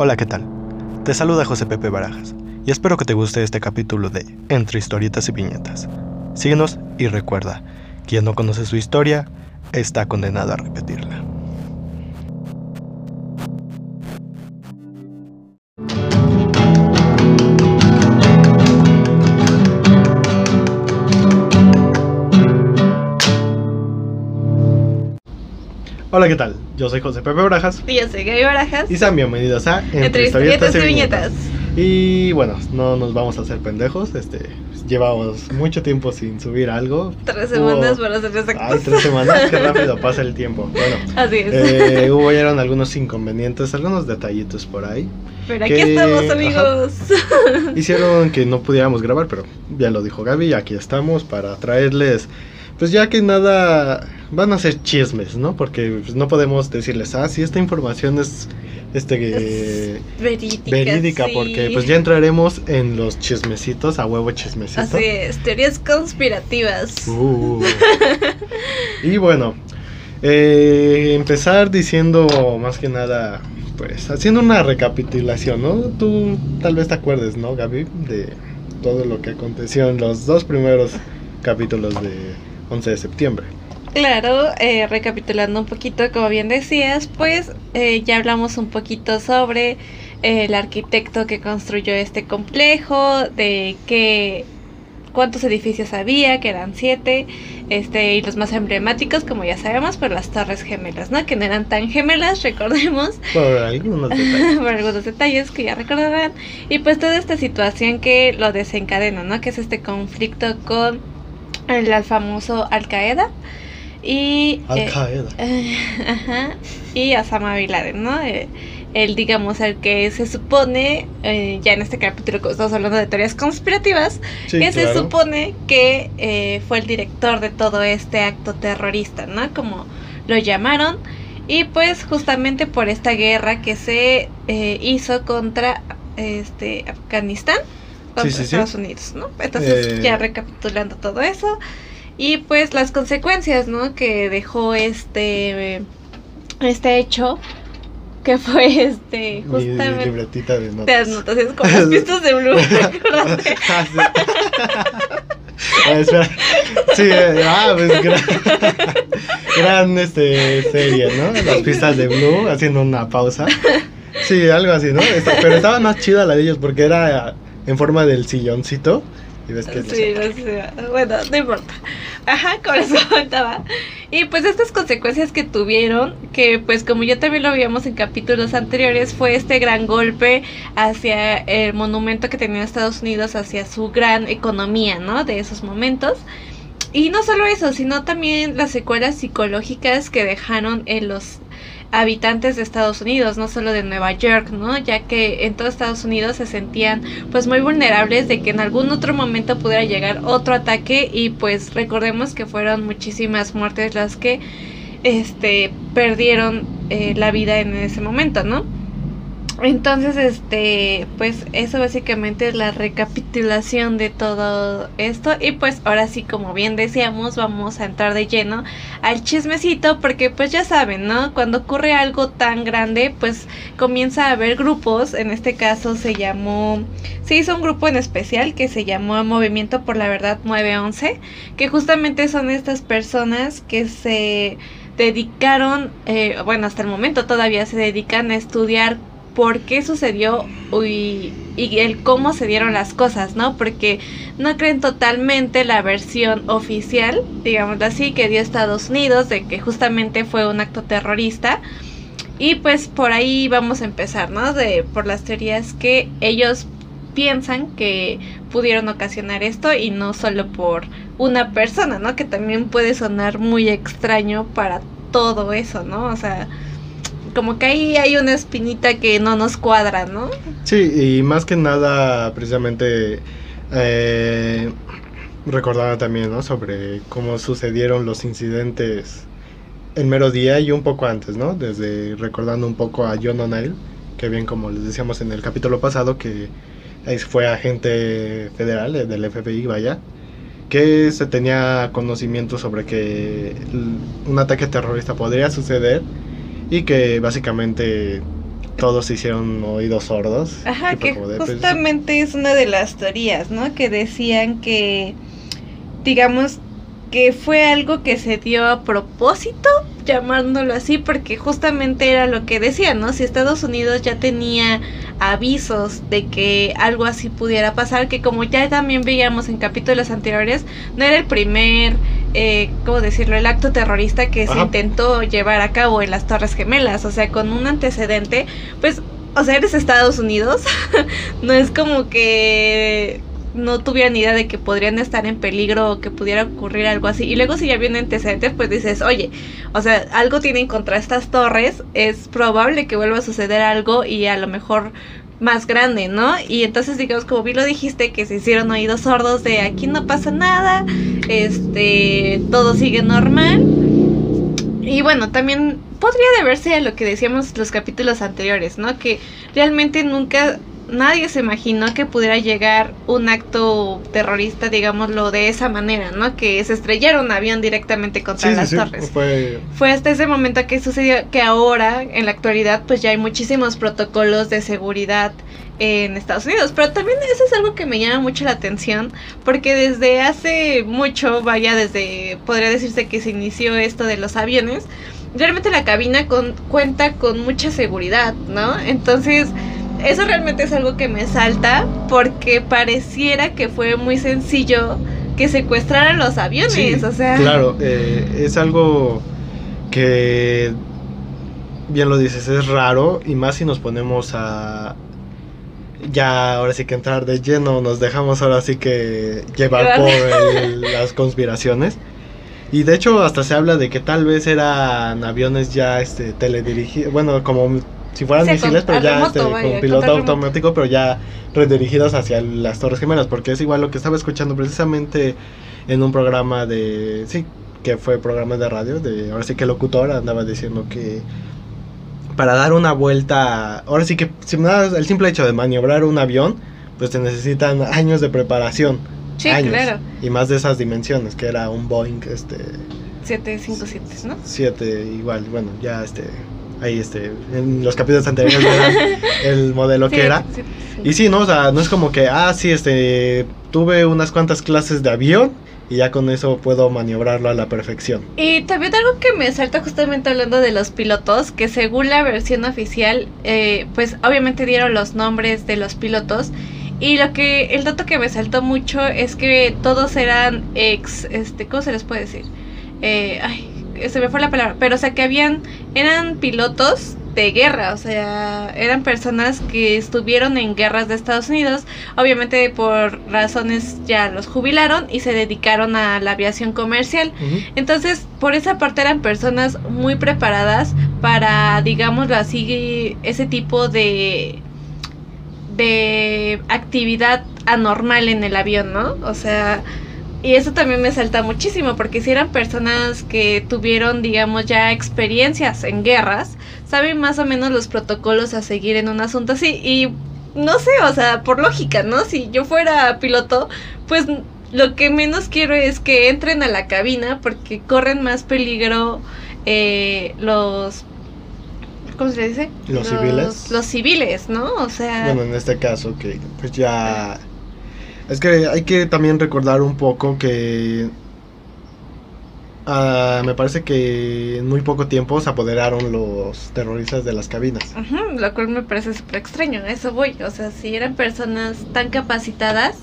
Hola, ¿qué tal? Te saluda José Pepe Barajas y espero que te guste este capítulo de Entre historietas y viñetas. Síguenos y recuerda, quien no conoce su historia está condenado a repetirla. Hola, ¿qué tal? Yo soy José Pepe Barajas. Y yo soy Gaby Barajas. Y sean bienvenidos a Entre, historietas y viñetas. Y bueno, no nos vamos a hacer pendejos. Este, llevamos mucho tiempo sin subir algo. Tres semanas para ser exactos. Ay, tres semanas, qué rápido pasa el tiempo. Bueno, así es. Eh, hubo ya algunos inconvenientes, algunos detallitos por ahí. Pero aquí estamos, amigos. hicieron que no pudiéramos grabar, pero ya lo dijo Gaby, aquí estamos para traerles pues ya que nada van a ser chismes, ¿no? Porque pues, no podemos decirles, ah, sí, esta información es este verídica, verídica porque pues ya entraremos en los chismecitos, a huevo chismecitos. Así es, teorías conspirativas. Uh. y bueno, eh, empezar diciendo más que nada, pues haciendo una recapitulación, ¿no? Tú tal vez te acuerdes, ¿no, Gaby? De todo lo que aconteció en los dos primeros capítulos de 11 de septiembre. Claro, eh, recapitulando un poquito, como bien decías, pues eh, ya hablamos un poquito sobre eh, el arquitecto que construyó este complejo, de qué cuántos edificios había, que eran siete, este, y los más emblemáticos, como ya sabemos, por las Torres Gemelas, ¿no? Que no eran tan gemelas, recordemos. Por algunos detalles. por algunos detalles que ya recordarán. Y pues toda esta situación que lo desencadena, ¿no? Que es este conflicto con el famoso Al Qaeda y Al eh, Qaeda ajá, y Osama Bin Laden, ¿no? Eh, el digamos el que se supone eh, ya en este capítulo que estamos hablando de teorías conspirativas que se supone que fue el director de todo este acto terrorista, ¿no? Como lo llamaron y pues justamente por esta guerra que se hizo contra este Afganistán contra Estados Unidos, ¿no? Entonces, eh, ya recapitulando todo eso. Y pues las consecuencias, ¿no? Que dejó este, este hecho que fue este justamente mi, libretita de notas. de anotaciones con las pistas de Blue ah, espera. Sí, eh, ah, pues gran, gran este, serie, ¿no? Las pistas de Blue, haciendo una pausa. Sí, algo así, ¿no? pero estaba más chida la de ellos porque era en forma del silloncito. Y ves que sí. Bueno, no importa. Ajá, con eso contaba. Y pues estas consecuencias que tuvieron, que pues como ya también lo vimos en capítulos anteriores, fue este gran golpe hacia el monumento que tenía Estados Unidos, hacia su gran economía, ¿no? De esos momentos. Y no solo eso, sino también las secuelas psicológicas que dejaron en los habitantes de Estados Unidos, no solo de Nueva York, ¿no? Ya que en todo Estados Unidos se sentían pues muy vulnerables de que en algún otro momento pudiera llegar otro ataque y pues recordemos que fueron muchísimas muertes las que este perdieron eh, la vida en ese momento, ¿no? Entonces, este, pues eso básicamente es la recapitulación de todo esto. Y pues ahora sí, como bien decíamos, vamos a entrar de lleno al chismecito, porque pues ya saben, ¿no? Cuando ocurre algo tan grande, pues comienza a haber grupos. En este caso se llamó, se hizo un grupo en especial que se llamó Movimiento por la Verdad 911, que justamente son estas personas que se dedicaron, eh, bueno, hasta el momento todavía se dedican a estudiar por qué sucedió y, el cómo se dieron las cosas, ¿no? Porque no creen totalmente la versión oficial, digamos así, que dio Estados Unidos de que justamente fue un acto terrorista. Y pues por ahí vamos a empezar, ¿no? De, por las teorías que ellos piensan que pudieron ocasionar esto y no solo por una persona, ¿no? Que también puede sonar muy extraño para todo eso, ¿no? O sea, como que ahí hay una espinita que no nos cuadra, ¿no? Sí, y más que nada, precisamente, eh, recordaba también, ¿no? Sobre cómo sucedieron los incidentes el mero día y un poco antes, ¿no? Desde recordando un poco a John O'Neill, que bien como les decíamos en el capítulo pasado, que fue agente federal del FBI, vaya, que se tenía conocimiento sobre que un ataque terrorista podría suceder y que básicamente todos se hicieron oídos sordos. Ajá, que pues, justamente es una de las teorías, ¿no? Que decían que, digamos, que fue algo que se dio a propósito, llamándolo así, porque justamente era lo que decían, ¿no? Si Estados Unidos ya tenía avisos de que algo así pudiera pasar, que como ya también veíamos en capítulos anteriores, no era el primer, eh, ¿cómo decirlo?, el acto terrorista que se intentó llevar a cabo en las Torres Gemelas, o sea, con un antecedente, pues, o sea, eres Estados Unidos, no es como que no tuvieran idea de que podrían estar en peligro o que pudiera ocurrir algo así. Y luego si ya viene antecedentes, pues dices, oye, o sea, algo tienen contra estas torres, es probable que vuelva a suceder algo y a lo mejor más grande, ¿no? Y entonces digamos, como vi lo dijiste, que se hicieron oídos sordos de aquí no pasa nada, este, todo sigue normal. Y bueno, también podría deberse a lo que decíamos los capítulos anteriores, ¿no? Que realmente nunca nadie se imaginó que pudiera llegar un acto terrorista, digámoslo de esa manera, ¿no? Que se estrellara un avión directamente contra las torres. Fue... fue hasta ese momento que sucedió que ahora, en la actualidad, pues ya hay muchísimos protocolos de seguridad en Estados Unidos. Pero también eso es algo que me llama mucho la atención, porque desde hace mucho, vaya, desde, podría decirse que se inició esto de los aviones, realmente la cabina con, cuenta con mucha seguridad, ¿no? Entonces eso realmente es algo que me salta porque pareciera que fue muy sencillo que secuestraran los aviones, o sea. Claro, eh, es algo que, bien lo dices, es raro y más si nos ponemos a... Ya ahora sí que entrar de lleno, nos dejamos ahora sí que llevar por las conspiraciones. Y de hecho hasta se habla de que tal vez eran aviones ya este teledirigidos, bueno, como si fueran misiles, pero ya este, con piloto automático, pero ya redirigidos hacia las Torres Gemelas, porque es igual lo que estaba escuchando precisamente en un programa de, sí, que fue programa de radio, de ahora sí que el locutor andaba diciendo que para dar una vuelta, ahora sí que si el simple hecho de maniobrar un avión, pues te necesitan años de preparación. Sí, claro. Y más de esas dimensiones, que era un Boeing, este... 757, ¿no? 7, igual, bueno, ya este ahí este, en los capítulos anteriores el modelo que era. Y sí, ¿no? O sea, no es como que, ah, sí, este, tuve unas cuantas clases de avión y ya con eso puedo maniobrarlo a la perfección. Y también algo que me salta justamente hablando de los pilotos, que según la versión oficial, eh, pues obviamente dieron los nombres de los pilotos. Y lo que, el dato que me saltó mucho es que todos eran ex, este, ¿cómo se les puede decir? Eh, ay, se me fue la palabra, pero o sea que habían, eran pilotos de guerra, o sea, eran personas que estuvieron en guerras de Estados Unidos, obviamente por razones ya los jubilaron y se dedicaron a la aviación comercial. Entonces, por esa parte eran personas muy preparadas para, digámoslo así, ese tipo de de actividad anormal en el avión, ¿no? O sea, y eso también me salta muchísimo, porque si eran personas que tuvieron, digamos, ya experiencias en guerras, saben más o menos los protocolos a seguir en un asunto así. Y no sé, o sea, por lógica, ¿no? Si yo fuera piloto, pues lo que menos quiero es que entren a la cabina porque corren más peligro eh, los ¿cómo se dice? Los, civiles. Los civiles, ¿no? O sea... Bueno, en este caso, que pues ya es que hay que también recordar un poco que uh, me parece que en muy poco tiempo se apoderaron los terroristas de las cabinas. lo cual me parece súper extraño, eso voy. O sea, si eran personas tan capacitadas,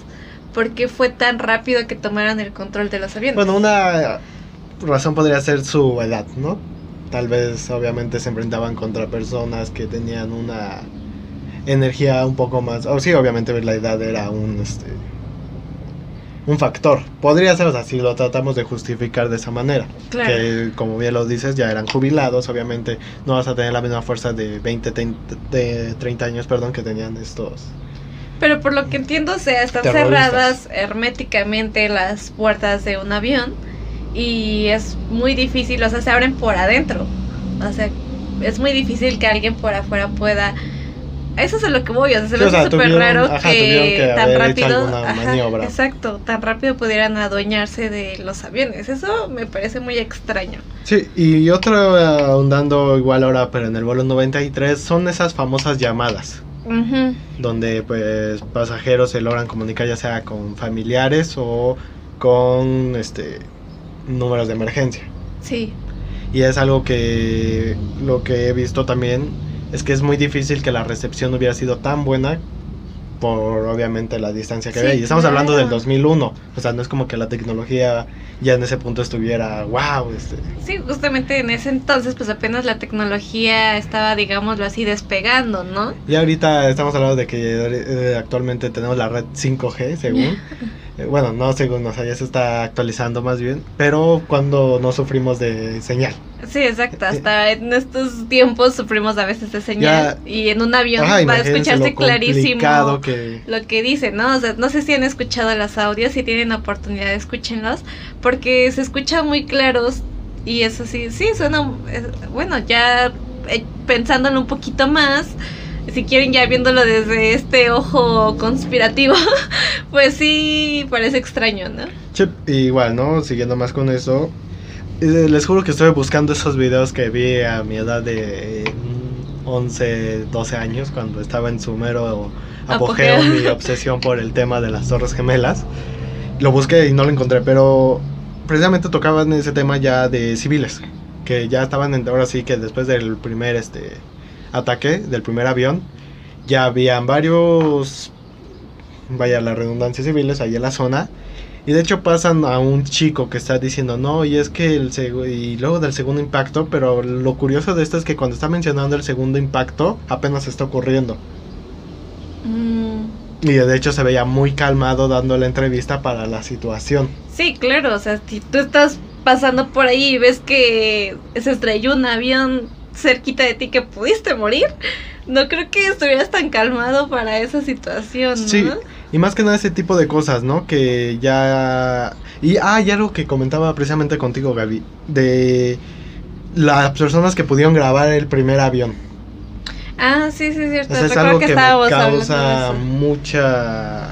¿por qué fue tan rápido que tomaran el control de los aviones? Bueno, una razón podría ser su edad, ¿no? Tal vez obviamente se enfrentaban contra personas que tenían una energía un poco más... O sí, obviamente la edad era un... Este, un factor. Podría ser, así lo tratamos de justificar de esa manera. Que, como bien lo dices, ya eran jubilados, obviamente no vas a tener la misma fuerza de 20, de 30 años, perdón, que tenían estos. Pero por lo que entiendo, o sea, están cerradas herméticamente las puertas de un avión y es muy difícil, o sea, se abren por adentro. O sea, es muy difícil que alguien por afuera pueda eso es a lo que voy, o sea, se Sí, me hace súper raro ajá, que, que tan rápido, ajá, exacto, tan rápido pudieran adueñarse de los aviones. Eso me parece muy extraño. Sí, y otro eh, ahondando igual ahora, pero en el vuelo 93, son esas famosas llamadas, donde pues pasajeros se logran comunicar ya sea con familiares o con este números de emergencia. Sí, Y es algo que lo que he visto también es que es muy difícil que la recepción hubiera sido tan buena por obviamente la distancia que Sí, había. Y estamos hablando del 2001, o sea, no es como que la tecnología ya en ese punto estuviera, wow, este, sí, justamente en ese entonces pues apenas la tecnología estaba, digámoslo así, despegando, ¿no? Y ahorita estamos hablando de que eh, actualmente tenemos la red 5G, según. Eh, bueno, no según, o sea, ya se está actualizando más bien, pero cuando no sufrimos de señal. Sí, exacto. Hasta en estos tiempos sufrimos a veces de señal y en un avión va a lo escucharse clarísimo que... lo que dice, ¿no? O sea, no sé si han escuchado los audios, si tienen oportunidad, escúchenlos, porque se escuchan muy claros y eso sí, sí, suena, eh, bueno, ya eh, pensándolo un poquito más, si quieren ya viéndolo desde este ojo conspirativo, pues sí, parece extraño, ¿no? Sí, igual, ¿no? Siguiendo más con eso, eh, les juro que estoy buscando esos videos que vi a mi edad de eh, 11, 12 años, cuando estaba en su mero apogeo, Apogeo. mi obsesión por el tema de las Torres Gemelas. Lo busqué y no lo encontré, pero precisamente tocaban ese tema ya de civiles, que ya estaban, en, ahora sí que después del primer este ataque, del primer avión, ya habían varios, vaya la redundancia, civiles ahí en la zona. Y de hecho pasan a un chico que está diciendo, no, y es que el y luego del segundo impacto, pero lo curioso de esto es que cuando está mencionando el segundo impacto, apenas está ocurriendo. Mm, Y de hecho se veía muy calmado dando la entrevista para la situación. Sí, claro, o sea, si tú estás pasando por ahí y ves que se estrelló un avión cerquita de ti que pudiste morir, no creo que estuvieras tan calmado para esa situación, ¿no? Sí, y más que nada ese tipo de cosas, ¿no? Que ya... Y ah, y algo que comentaba precisamente contigo, Gaby, de las personas que pudieron grabar el primer avión. Ah, sí, sí, cierto. O sea, es algo que, que, me causa eso. mucha...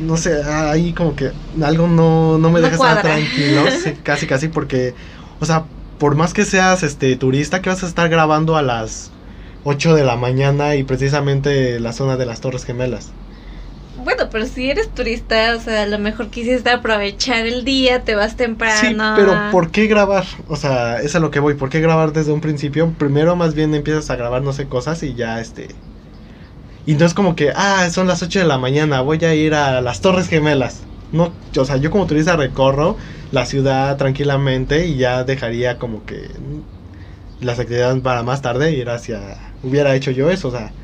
No sé, ahí como que algo no, no me No deja estar tranquilo, sí, casi casi porque, o sea, por más que seas este turista, que vas a estar grabando a las 8 de la mañana y precisamente la zona de las Torres Gemelas. Bueno, pero si eres turista, o sea, a lo mejor quisiste aprovechar el día, te vas temprano. Sí, pero ¿por qué grabar? O sea, es a lo que voy. ¿Por qué grabar desde un principio? Primero más bien empiezas a grabar, no sé, cosas y ya este... Y no es como que, ah, son las 8 de la mañana, voy a ir a las Torres Gemelas. No, o sea, yo como turista recorro la ciudad tranquilamente y ya dejaría como que las actividades para más tarde ir hacia... Hubiera hecho yo eso, o sea,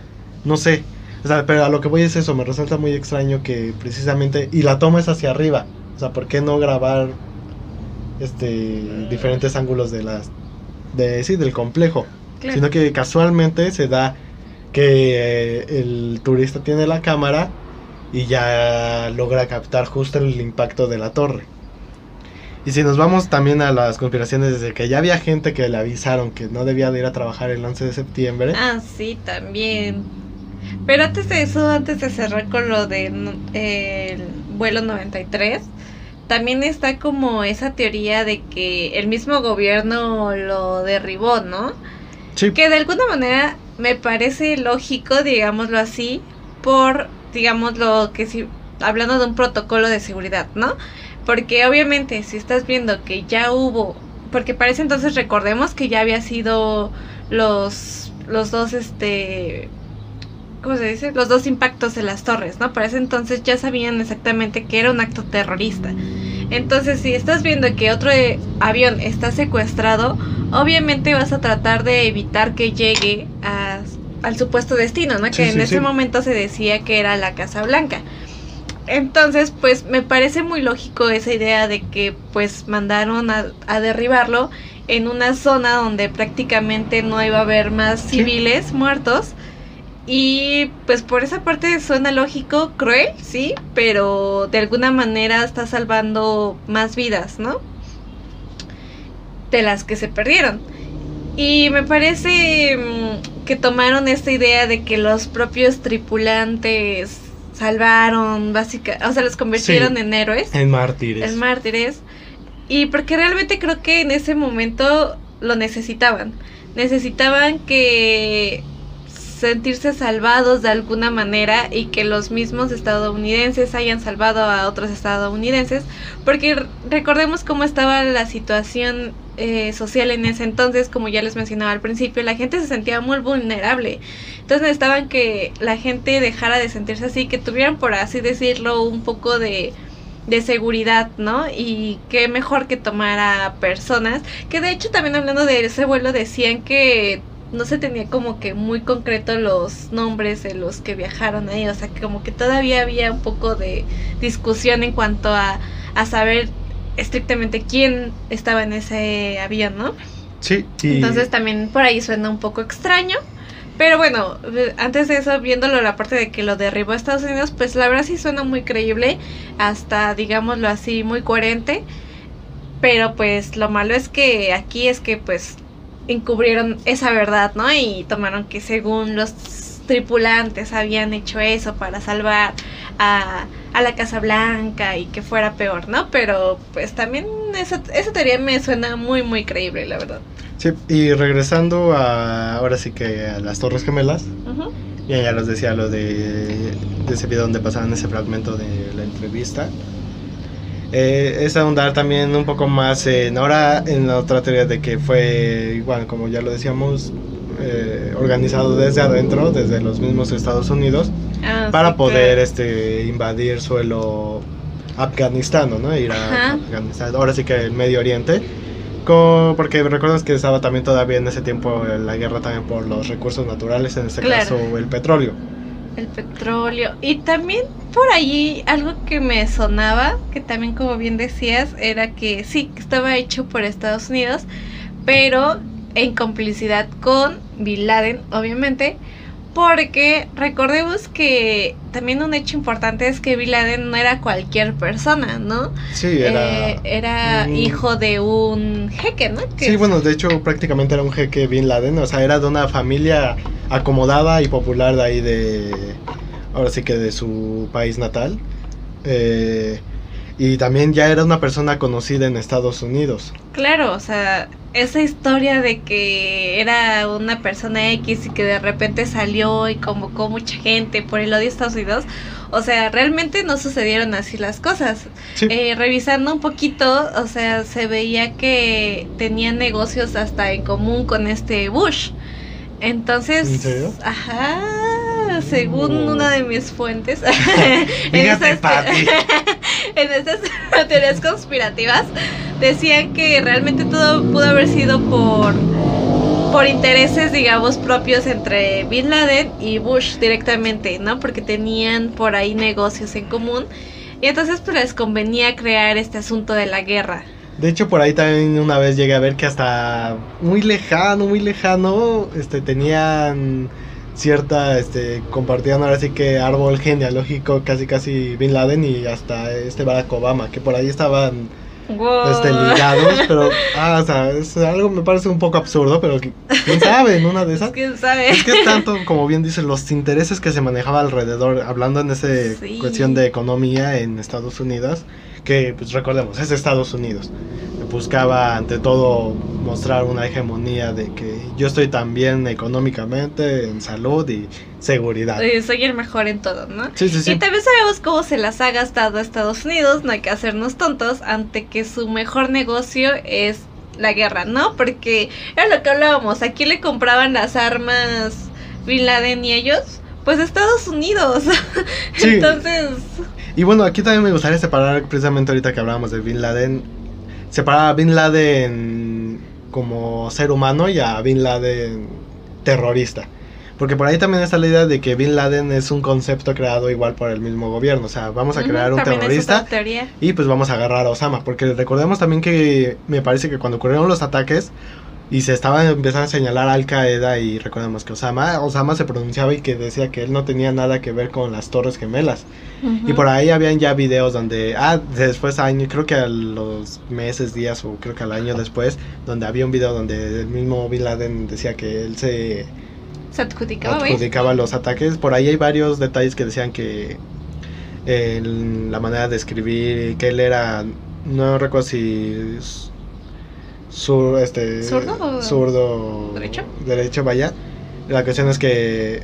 no sé. O sea, pero a lo que voy es eso, me resulta muy extraño que precisamente... Y la toma es hacia arriba. O sea, ¿por qué no grabar este diferentes ángulos de las de sí del complejo Claro. sino que casualmente se da que eh, el turista tiene la cámara y ya logra captar justo el impacto de la torre y si nos vamos también a las conspiraciones desde que ya había gente que le avisaron que no debía de ir a trabajar el 11 de septiembre Ah, sí, también. Pero antes de eso, antes de cerrar con lo del vuelo 93, también está como esa teoría de que el mismo gobierno lo derribó, ¿no? sí Que de alguna manera me parece lógico, digámoslo así, por, digámoslo que si, hablando de un protocolo de seguridad, ¿no? Porque obviamente si estás viendo que ya hubo, porque para ese entonces recordemos que ya había sido los, los dos, este, ¿cómo se dice? Los dos impactos de las torres, ¿no? Para ese entonces ya sabían exactamente que era un acto terrorista. Entonces, si estás viendo que otro avión está secuestrado, obviamente vas a tratar de evitar que llegue a- al supuesto destino, ¿no? Sí, que en sí, ese sí. momento se decía que era la Casa Blanca. Entonces, pues me parece muy lógico esa idea de que pues mandaron a, a derribarlo en una zona donde prácticamente no iba a haber más civiles muertos. Y pues por esa parte suena lógico, cruel, sí, pero de alguna manera está salvando más vidas, ¿no? De las que se perdieron. Y me parece mm, que tomaron esta idea de que los propios tripulantes salvaron, básicamente, o sea, los convirtieron en héroes. En mártires. En mártires. Y porque realmente creo que en ese momento lo necesitaban. Necesitaban que sentirse salvados de alguna manera y que los mismos estadounidenses hayan salvado a otros estadounidenses, porque recordemos cómo estaba la situación eh, social en ese entonces, como ya les mencionaba al principio, la gente se sentía muy vulnerable, entonces necesitaban que la gente dejara de sentirse así, que tuvieran, por así decirlo, un poco de de seguridad, ¿no? Y qué mejor que tomar personas, que de hecho también hablando de ese vuelo decían que no se tenía como que muy concreto los nombres de los que viajaron ahí, o sea, que como que todavía había un poco de discusión en cuanto a, a saber estrictamente quién estaba en ese avión, ¿no? Sí. Entonces también por ahí suena un poco extraño. Pero bueno, antes de eso, viéndolo la parte de que lo derribó a Estados Unidos, pues la verdad sí suena muy creíble, hasta digámoslo así, muy coherente. Pero pues lo malo es que aquí es que pues encubrieron esa verdad, ¿no? Y tomaron que según los tripulantes habían hecho eso para salvar a, a la Casa Blanca y que fuera peor, ¿no? Pero pues también esa, esa teoría me suena muy, muy creíble, la verdad. Sí, y regresando a, ahora sí que a las Torres Gemelas, y ya les decía lo de, de ese video donde pasaban ese fragmento de la entrevista eh, es ahondar también un poco más en ahora en la otra teoría de que fue igual como ya lo decíamos eh, organizado desde adentro desde los mismos Estados Unidos ah, para poder este invadir suelo afganistano no ir a Afganistán ahora sí que el Medio Oriente. Porque recuerdas que estaba también todavía en ese tiempo la guerra también por los recursos naturales en este caso el petróleo. El petróleo. Y también por allí algo que me sonaba, que también como bien decías, era que sí, que estaba hecho por Estados Unidos, pero en complicidad con Bin Laden, obviamente. Porque recordemos que también un hecho importante es que Bin Laden no era cualquier persona, ¿no? Sí, era. Eh, era hijo de un jeque, ¿no? sí, bueno, de hecho prácticamente era un jeque Bin Laden, o sea, era de una familia acomodada y popular de ahí de. Ahora sí que de su país natal. Eh, y también ya era una persona conocida en Estados Unidos. Claro, o sea, esa historia de que era una persona X y que de repente salió y convocó mucha gente por el odio de Estados Unidos, o sea, realmente no sucedieron así las cosas. Eh, revisando un poquito, o sea, se veía que tenían negocios hasta en común con este Bush. Entonces, ¿En serio? ajá, según una de mis fuentes, en, esas, en esas teorías conspirativas, decían que realmente todo pudo haber sido por por intereses, digamos, propios entre Bin Laden y Bush directamente, ¿no? Porque tenían por ahí negocios en común. Y entonces pues les convenía crear este asunto de la guerra. De hecho, por ahí también una vez llegué a ver que hasta muy lejano, muy lejano, este, tenían cierta, este, compartían ahora sí que árbol genealógico casi casi Bin Laden y hasta este Barack Obama, que por ahí estaban este, ligados, pero, ah, o sea, es algo me parece un poco absurdo, pero quién sabe, en una de esas. ¿Quién sabe? Es que tanto, como bien dicen, los intereses que se manejaba alrededor, hablando en esa cuestión de economía en Estados Unidos, que pues recordemos, es Estados Unidos. Buscaba ante todo mostrar una hegemonía de que yo estoy tan bien económicamente, en salud y seguridad. soy el mejor en todo, ¿no? Sí, sí, sí. Y también sabemos cómo se las ha gastado Estados Unidos, no hay que hacernos tontos, ante que su mejor negocio es la guerra, ¿no? Porque era lo que hablábamos, aquí le compraban las armas Bin Laden y ellos, pues Estados Unidos. Entonces... Y bueno, aquí también me gustaría separar, precisamente ahorita que hablábamos de Bin Laden, separar a Bin Laden como ser humano y a Bin Laden terrorista. Porque por ahí también está la idea de que Bin Laden es un concepto creado igual por el mismo gobierno. O sea, vamos a crear un terrorista y pues vamos a agarrar a Osama. Porque recordemos también que me parece que cuando ocurrieron los ataques, y se estaba empezando a señalar Al Qaeda y recordemos que Osama, Osama se pronunciaba y que decía que él no tenía nada que ver con las Torres Gemelas. Y por ahí habían ya videos donde, ah, después año, creo que a los meses, días o creo que al año después, donde había un video donde el mismo Bin Laden decía que él se Se adjudicaba, adjudicaba los ataques. Por ahí hay varios detalles que decían que eh, la manera de escribir, que él era, no recuerdo si sur, este, ¿Zurdo o zurdo, derecho? derecho, vaya. La cuestión es que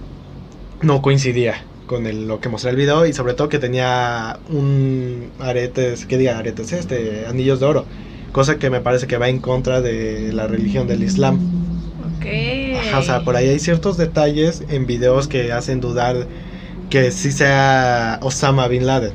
no coincidía con el- lo que mostró el video y sobre todo que tenía un aretes, que diga aretes, este, anillos de oro, cosa que me parece que va en contra de la religión del Islam. Ok. Ajá, o sea, por ahí hay ciertos detalles en videos que hacen dudar que sí sea Osama Bin Laden.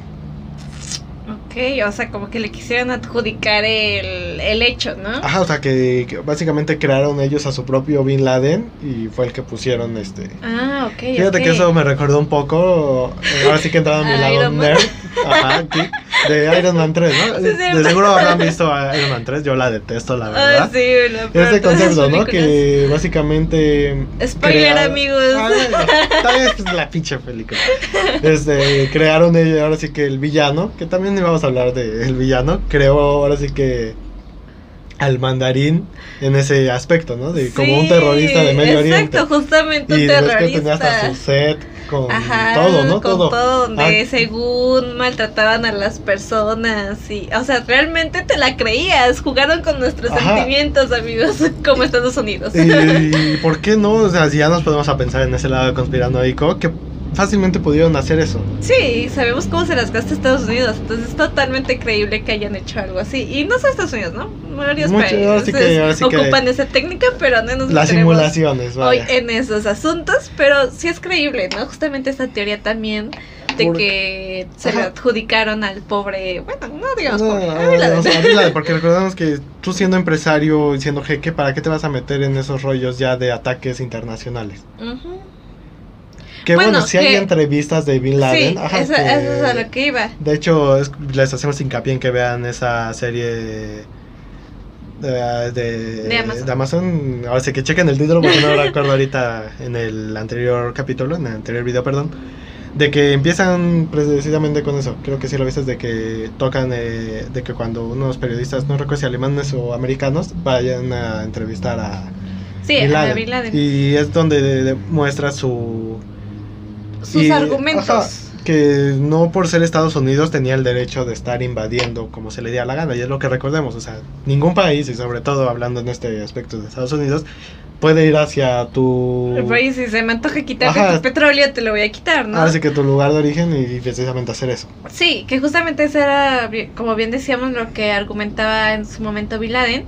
Ok, o sea, como que le quisieron adjudicar el, el hecho, ¿no? Ajá, o sea, que, que básicamente crearon ellos a su propio Bin Laden y fue el que pusieron este. Ah, ok. Fíjate que eso me recordó un poco, ahora sí que entraba a mi lado nerd, ajá, geek, de Iron Man 3, ¿no? Sí, de seguro habrán visto a Iron Man 3, yo la detesto, la Ah, verdad. sí, la peor Este de concepto, ¿no? Que básicamente... Spoiler, crea- amigos. Ah, vez es la pinche película. Este, crearon ellos, ahora sí que el villano, que también íbamos a hablar del villano, creó ahora sí que al mandarín en ese aspecto, ¿no? De como un terrorista de Medio Oriente. Exacto, justamente un Y después que tenía hasta terrorista. su set con Ajá, todo, ¿no? con todo, donde Ah, según maltrataban a las personas y, o sea, realmente te la creías, jugaron con nuestros Ajá. sentimientos, amigos, como Estados Unidos. y, ¿por qué no? O sea, si ya nos podemos a pensar en ese lado conspiranoico, que fácilmente pudieron hacer eso. Sí, sabemos cómo se las gasta Estados Unidos, entonces es totalmente creíble que hayan hecho algo así. Y no solo Estados Unidos, ¿no? Varios Mucho, países sí que- que- ocupan esa técnica, pero no nos Las simulaciones, hoy vaya. en esos asuntos, pero sí es creíble, ¿no? Justamente esta teoría también de Por- que se le Ajá. adjudicaron al pobre, bueno, no digamos No, pobre, no, a Bin Laden. o sea, Bin Laden, porque recordemos que tú siendo empresario y siendo jeque, ¿para qué te vas a meter en esos rollos ya de ataques internacionales? Que bueno, Bueno, si hay que- entrevistas de Bin Laden. Sí, ajá, eso, que- eso es a lo que iba. De hecho, es- les hacemos hincapié en que vean esa serie de, de, De Amazon. de Amazon. Ahora sí que chequen el título porque no lo recuerdo ahorita en el anterior capítulo, en el anterior video, perdón. De que empiezan precisamente con eso. Creo que sí lo viste, de que tocan eh, de que cuando unos periodistas, no recuerdo si alemanes o americanos, vayan a entrevistar a Sí, Bin a Laden. Bin Laden. Y es donde de- de- muestra su Sus y, argumentos. ajá, que no por ser Estados Unidos tenía el derecho de estar invadiendo como se le diera la gana, y es lo que recordemos, o sea, ningún país, y sobre todo hablando en este aspecto de Estados Unidos, puede ir hacia tu... El país, si se me antoja quitarte Ajá. tu petróleo, te lo voy a quitar, ¿no? Ahora sí que tu lugar de origen y, precisamente hacer eso. Sí, que justamente eso era, como bien decíamos, lo que argumentaba en su momento Bin Laden,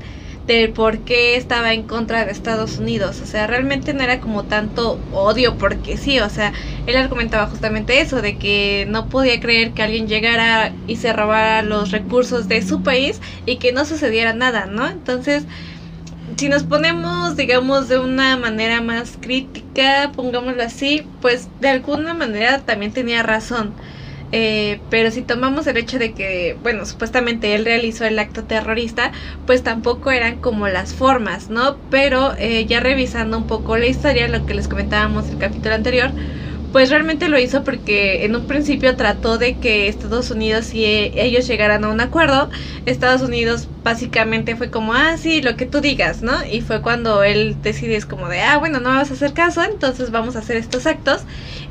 del por qué estaba en contra de Estados Unidos. O sea, realmente no era como tanto odio, porque sí, o sea, él argumentaba justamente eso, de que no podía creer que alguien llegara y se robara los recursos de su país y que no sucediera nada, ¿no? Entonces, si nos ponemos, digamos, de una manera más crítica, pongámoslo así, pues de alguna manera también tenía razón. Eh, pero si tomamos el hecho de que, bueno, supuestamente él realizó el acto terrorista, pues tampoco eran como las formas, ¿no? Pero eh, ya revisando un poco la historia, lo que les comentábamos el capítulo anterior, pues realmente lo hizo porque en un principio trató de que Estados Unidos y eh, ellos llegaran a un acuerdo. Estados Unidos básicamente fue como, ah, sí, lo que tú digas, ¿no? Y fue cuando él decide, es como de, ah, bueno, no me vas a hacer caso, entonces vamos a hacer estos actos.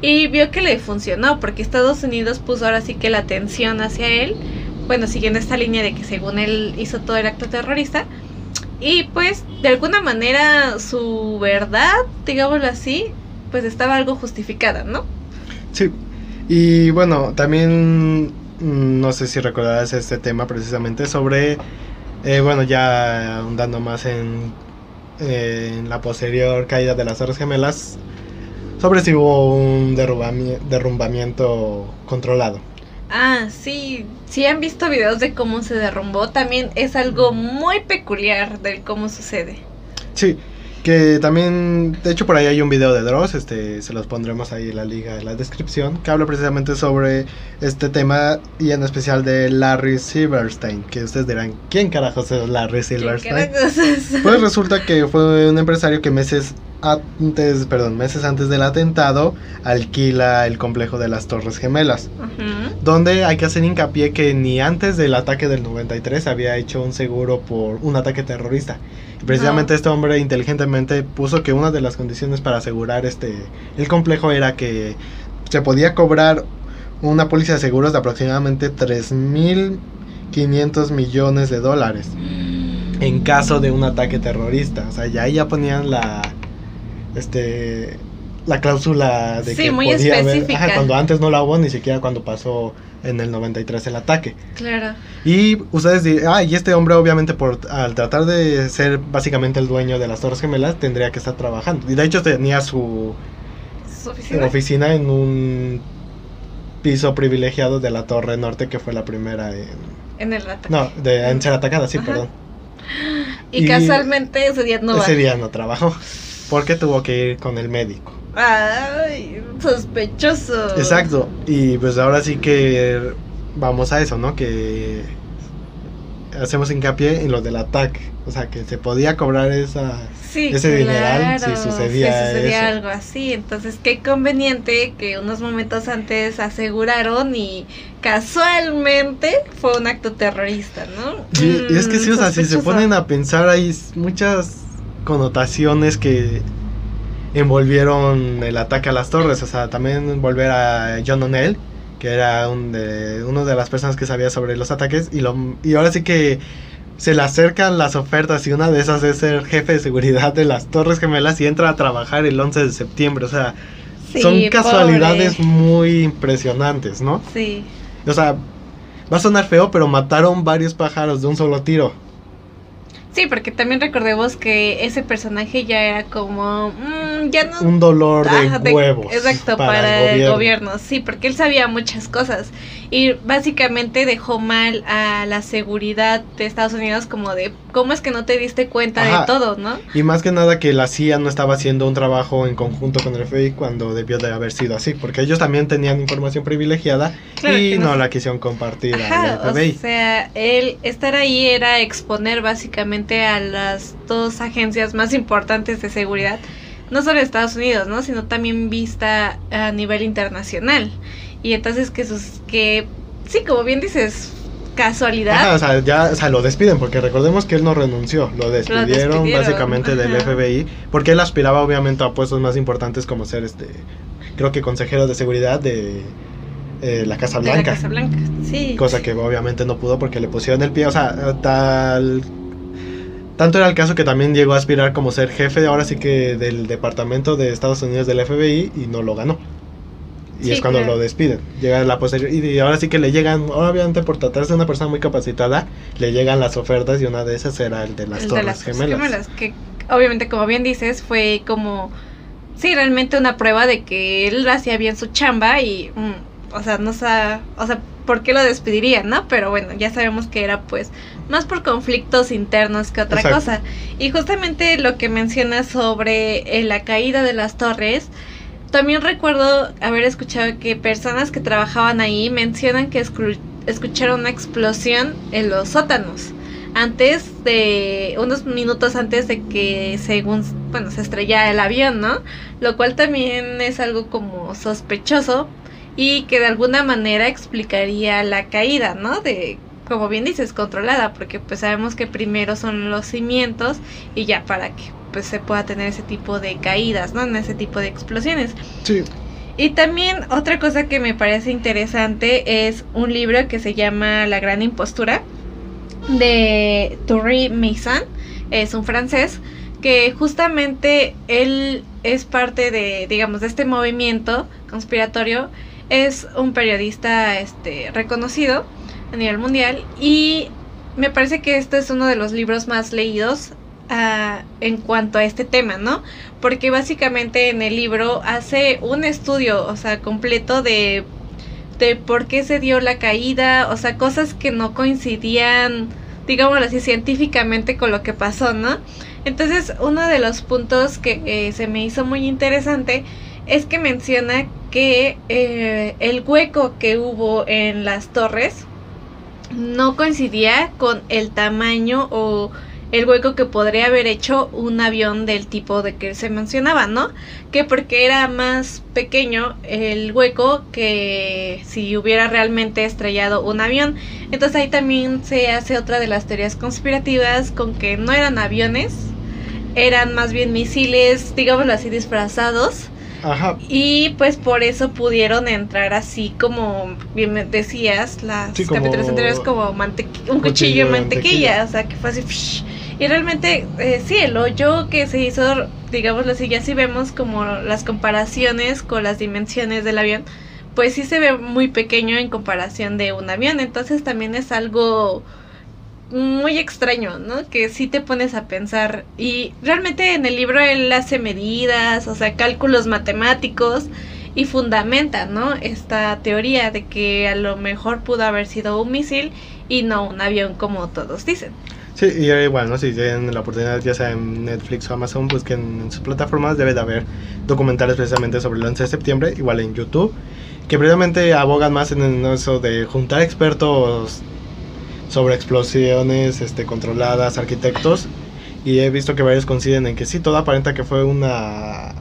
Y vio que le funcionó, porque Estados Unidos puso ahora sí que la atención hacia él, bueno, siguiendo esta línea de que según él hizo todo el acto terrorista. Y pues, de alguna manera, su verdad, digámoslo así, pues estaba algo justificada, ¿no? Sí, y bueno, también mm, no sé si recordarás este tema precisamente sobre, eh, bueno, ya ahondando más en, en la posterior caída de las Torres Gemelas, sobre si hubo un derrumbami- derrumbamiento controlado. Ah, sí, si han visto videos de cómo se derrumbó, también es algo muy peculiar del cómo sucede. Sí, que también, de hecho por ahí hay un video de Dross, este, se los pondremos ahí en la liga en la descripción, que habla precisamente sobre este tema y en especial de Larry Silverstein, que ustedes dirán, ¿quién carajos es Larry ¿Qué Silverstein? es? Pues resulta que fue un empresario que meses antes, perdón, meses antes del atentado, alquila el complejo de las Torres Gemelas, Ujú. donde hay que hacer hincapié que ni antes del ataque del 93 había hecho un seguro por un ataque terrorista. Precisamente No. este hombre inteligentemente puso que una de las condiciones para asegurar este el complejo era que se podía cobrar una póliza de seguros de aproximadamente 3.500 millones de dólares en caso de un ataque terrorista. O sea, ya ahí ya ponían la este la cláusula de Sí, que muy podía haber- específica. ajá, cuando antes no la hubo ni siquiera cuando pasó en el 93 el ataque. Claro. Y ustedes dirán, ah, y este hombre obviamente por al tratar de ser básicamente el dueño de las Torres Gemelas tendría que estar trabajando. Y de hecho tenía su Su oficina. oficina en un piso privilegiado de la Torre Norte que fue la primera en En el ataque. no, de en ser atacada, sí, Ajá. perdón. Y, y- casualmente ese día no va. Ese día no trabajó porque tuvo que ir con el médico. Ay, sospechoso. Exacto. Y pues ahora sí que vamos a eso, ¿no? Que hacemos hincapié en lo del ataque. O sea, que se podía cobrar esa... Sí, ese dineral, claro, si sucedía si sucedía eso. algo así. Entonces, qué conveniente que unos momentos antes aseguraron y casualmente fue un acto terrorista, ¿no? Y, y es que sí, o sea, si se ponen a pensar, hay muchas connotaciones que envolvieron el ataque a las torres. O sea, también volver a John O'Neill, que era un de, uno de las personas que sabía sobre los ataques. Y, lo, y ahora sí que se le acercan las ofertas y una de esas es ser jefe de seguridad de las Torres Gemelas y entra a trabajar el 11 de septiembre. O sea, Sí, son casualidades pobre. muy impresionantes, ¿no? Sí. O sea, va a sonar feo, pero mataron varios pájaros de un solo tiro. Sí, porque también recordemos que ese personaje ya era como. mm, ya no. Un dolor de huevos. Exacto, para, el, gobierno. Sí, porque él sabía muchas cosas. Y básicamente dejó mal a la seguridad de Estados Unidos, como de cómo es que no te diste cuenta Ajá. de todo, ¿no? Y más que nada que la CIA no estaba haciendo un trabajo en conjunto con el FBI cuando debió de haber sido así, porque ellos también tenían información privilegiada Claro y no no. la quisieron compartir Ajá, al o FBI. sea, él estar ahí era exponer básicamente a las dos agencias más importantes de seguridad, no solo de Estados Unidos, ¿no? Sino también vista a nivel internacional. Y entonces que sus que sí, como bien dices, casualidad. Ajá, o sea, ya o sea, lo despiden, porque recordemos que él no renunció, lo despidieron, despidieron, básicamente del. FBI, porque él aspiraba obviamente a puestos más importantes como ser este, creo que consejero de seguridad de eh, la Casa de la Blanca. Casa Blanca. Sí. Cosa que obviamente no pudo porque le pusieron el pie. O sea, tal. Tanto era el caso que también llegó a aspirar como ser jefe, ahora sí que del departamento de Estados Unidos del FBI y no lo ganó. Y Sí, es cuando claro. lo despiden. Llega la posterior. Y, y ahora sí que le llegan, obviamente por tratarse de una persona muy capacitada, le llegan las ofertas y una de esas era el de las el Torres de las. Gemelas, que obviamente como bien dices fue como sí realmente una prueba de que él hacía bien su chamba y mm, o sea no sa o sea por qué lo despedirían no pero bueno ya sabemos que era pues más por conflictos internos que otra Exacto. cosa. Y justamente lo que mencionas sobre eh, la caída de las torres también recuerdo haber escuchado que personas que trabajaban ahí mencionan que escu- escucharon una explosión en los sótanos antes de unos minutos antes de que según bueno se estrellara el avión no lo cual también es algo como sospechoso y que de alguna manera explicaría la caída no de como bien dices controlada porque pues sabemos que primero son los cimientos y ya para que pues se pueda tener ese tipo de caídas no en ese tipo de explosiones. Sí. y también otra cosa que me parece interesante es un libro que se llama La Gran Impostura de Thierry Mason, es un francés que justamente él es parte de, digamos, de este movimiento conspiratorio, es un periodista este reconocido a nivel mundial y me parece que este es uno de los libros más leídos ah, en cuanto a este tema, ¿no? Porque básicamente en el libro hace un estudio, o sea, completo de, de por qué se dio la caída, o sea, cosas que no coincidían, digámoslo así, científicamente con lo que pasó, ¿no? Entonces, uno de los puntos que eh, se me hizo muy interesante es que menciona que eh, el hueco que hubo en las torres no coincidía con el tamaño o el hueco que podría haber hecho un avión del tipo de que se mencionaba, ¿no? Que porque era más pequeño el hueco que si hubiera realmente estrellado un avión. Entonces ahí también se hace otra de las teorías conspirativas con que no eran aviones, eran más bien misiles, digámoslo así, disfrazados Ajá. y pues por eso pudieron entrar así como bien decías, las Sí, capítulos anteriores como un cuchillo de mantequilla, mantequilla. o sea que fue así. psh. Y realmente, eh, sí, el hoyo que se hizo, digámoslo así, ya si vemos como las comparaciones con las dimensiones del avión, pues sí se ve muy pequeño en comparación de un avión. Entonces también es algo muy extraño, ¿no? Que sí te pones a pensar. Y realmente en el libro él hace medidas, o sea, cálculos matemáticos y fundamenta, ¿no? Esta teoría de que a lo mejor pudo haber sido un misil y no un avión como todos dicen. Sí, y eh, igual, ¿no? Si tienen la oportunidad, ya sea en Netflix o Amazon, busquen en sus plataformas, debe de haber documentales precisamente sobre el 11 de septiembre, igual en YouTube, que precisamente abogan más en eso de juntar expertos sobre explosiones este, controladas, arquitectos, y he visto que varios coinciden en que sí, todo aparenta que fue una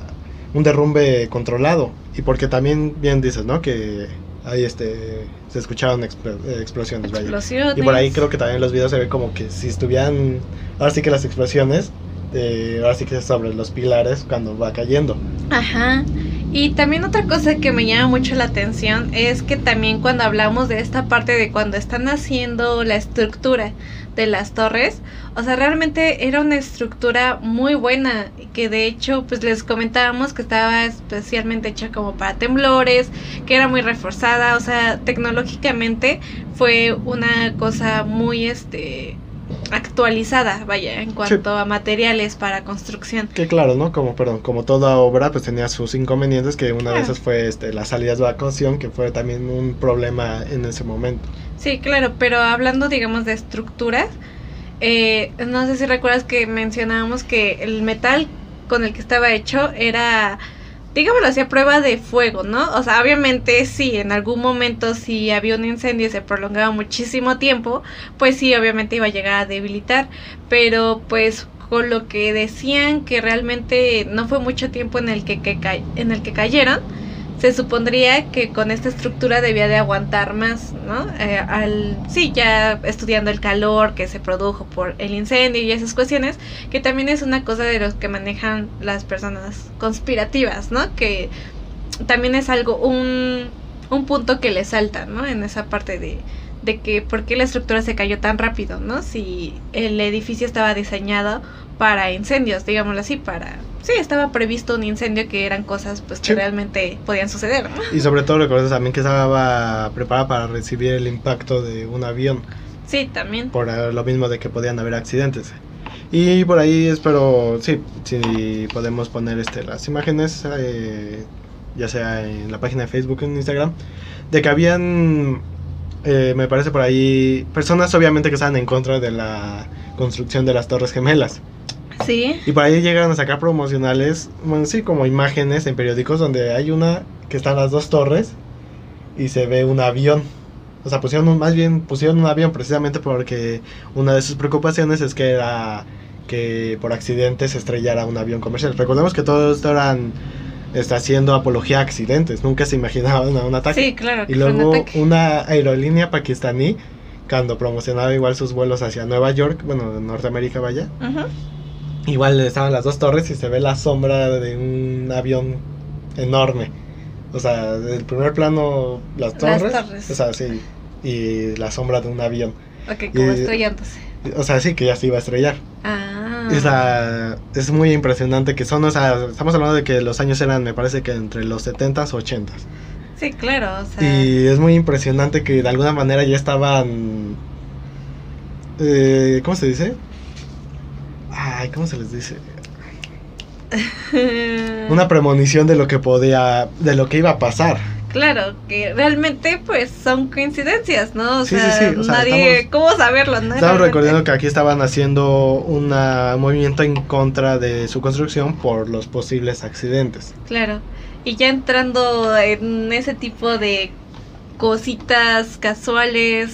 un derrumbe controlado, y porque también bien dices, ¿no? Que ahí este, se escucharon expl- explosiones, vaya. Explosiones. Y por ahí creo que también en los videos se ve como que si estuvieran, ahora sí que las explosiones, eh, ahora sí que sobre los pilares cuando va cayendo. Ajá. Y también otra cosa que me llama mucho la atención es que también cuando hablamos de esta parte de cuando están haciendo la estructura de las torres, o sea, realmente era una estructura muy buena, que de hecho, pues les comentábamos que estaba especialmente hecha como para temblores, que era muy reforzada, o sea, tecnológicamente fue una cosa muy, este, actualizada, vaya, en cuanto a materiales para construcción. Que claro, ¿no? Como, perdón, como toda obra, pues tenía sus inconvenientes, que una de Claro. esas fue este, las salidas de evacuación, que fue también un problema en ese momento. Sí, claro, pero hablando, digamos, de estructuras, eh, no sé si recuerdas que mencionábamos que el metal con el que estaba hecho era, digámoslo así, a prueba de fuego, ¿no? O sea, obviamente sí, en algún momento si había un incendio y se prolongaba muchísimo tiempo, pues sí, obviamente iba a llegar a debilitar, pero pues con lo que decían que realmente no fue mucho tiempo en el que, que en el que cayeron, se supondría que con esta estructura debía de aguantar más, ¿no? Eh, al, sí, ya estudiando el calor que se produjo por el incendio y esas cuestiones, que también es una cosa de los que manejan las personas conspirativas, ¿no? Que también es algo, un, un punto que le salta, ¿no? En esa parte de, de que por qué la estructura se cayó tan rápido, ¿no? Si el edificio estaba diseñado para incendios, digámoslo así, para... Sí, estaba previsto un incendio que eran cosas pues que Sí. realmente podían suceder, ¿no? Y sobre todo recuerdo también que estaba preparada para recibir el impacto de un avión, Sí, también. por eh, lo mismo de que podían haber accidentes. Y por ahí espero, sí, si podemos poner este, las imágenes, eh, ya sea en la página de Facebook o en Instagram, de que habían, eh, me parece por ahí, personas obviamente que estaban en contra de la construcción de las Torres Gemelas. Sí. Y por ahí llegaron a sacar promocionales, bueno, sí, como imágenes en periódicos donde hay una que están las dos torres y se ve un avión. O sea, pusieron un- más bien pusieron un avión precisamente porque una de sus preocupaciones es que era que por accidente se estrellara un avión comercial. Recordemos que todo esto eran está haciendo apología a accidentes, nunca se imaginaban un ataque. Sí, claro. Y que luego una aerolínea pakistaní cuando promocionaba igual sus vuelos hacia Nueva York, bueno, Norteamérica vaya. Igual estaban las dos torres y se ve la sombra de un avión enorme. O sea, del primer plano las Las torres. torres. O sea, sí. Y la sombra de un avión. Ok, como Y- estrellándose. O sea, sí que ya se iba a estrellar. Ah. O sea, es muy impresionante que son, o sea, estamos hablando de que los años eran, me parece que entre los 70s, 80s. Sí, claro. O sea. Y es muy impresionante que de alguna manera ya estaban... Eh, ¿Cómo se dice? Ay, ¿cómo se les dice? una premonición de lo que podía, de lo que iba a pasar. Claro, que realmente pues son coincidencias, ¿no? O Sí, sea, sí, sí, o sea, nadie, estamos- ¿cómo saberlo, no? Estamos recordando que aquí estaban haciendo un movimiento en contra de su construcción por los posibles accidentes. Claro. Y ya entrando en ese tipo de cositas casuales,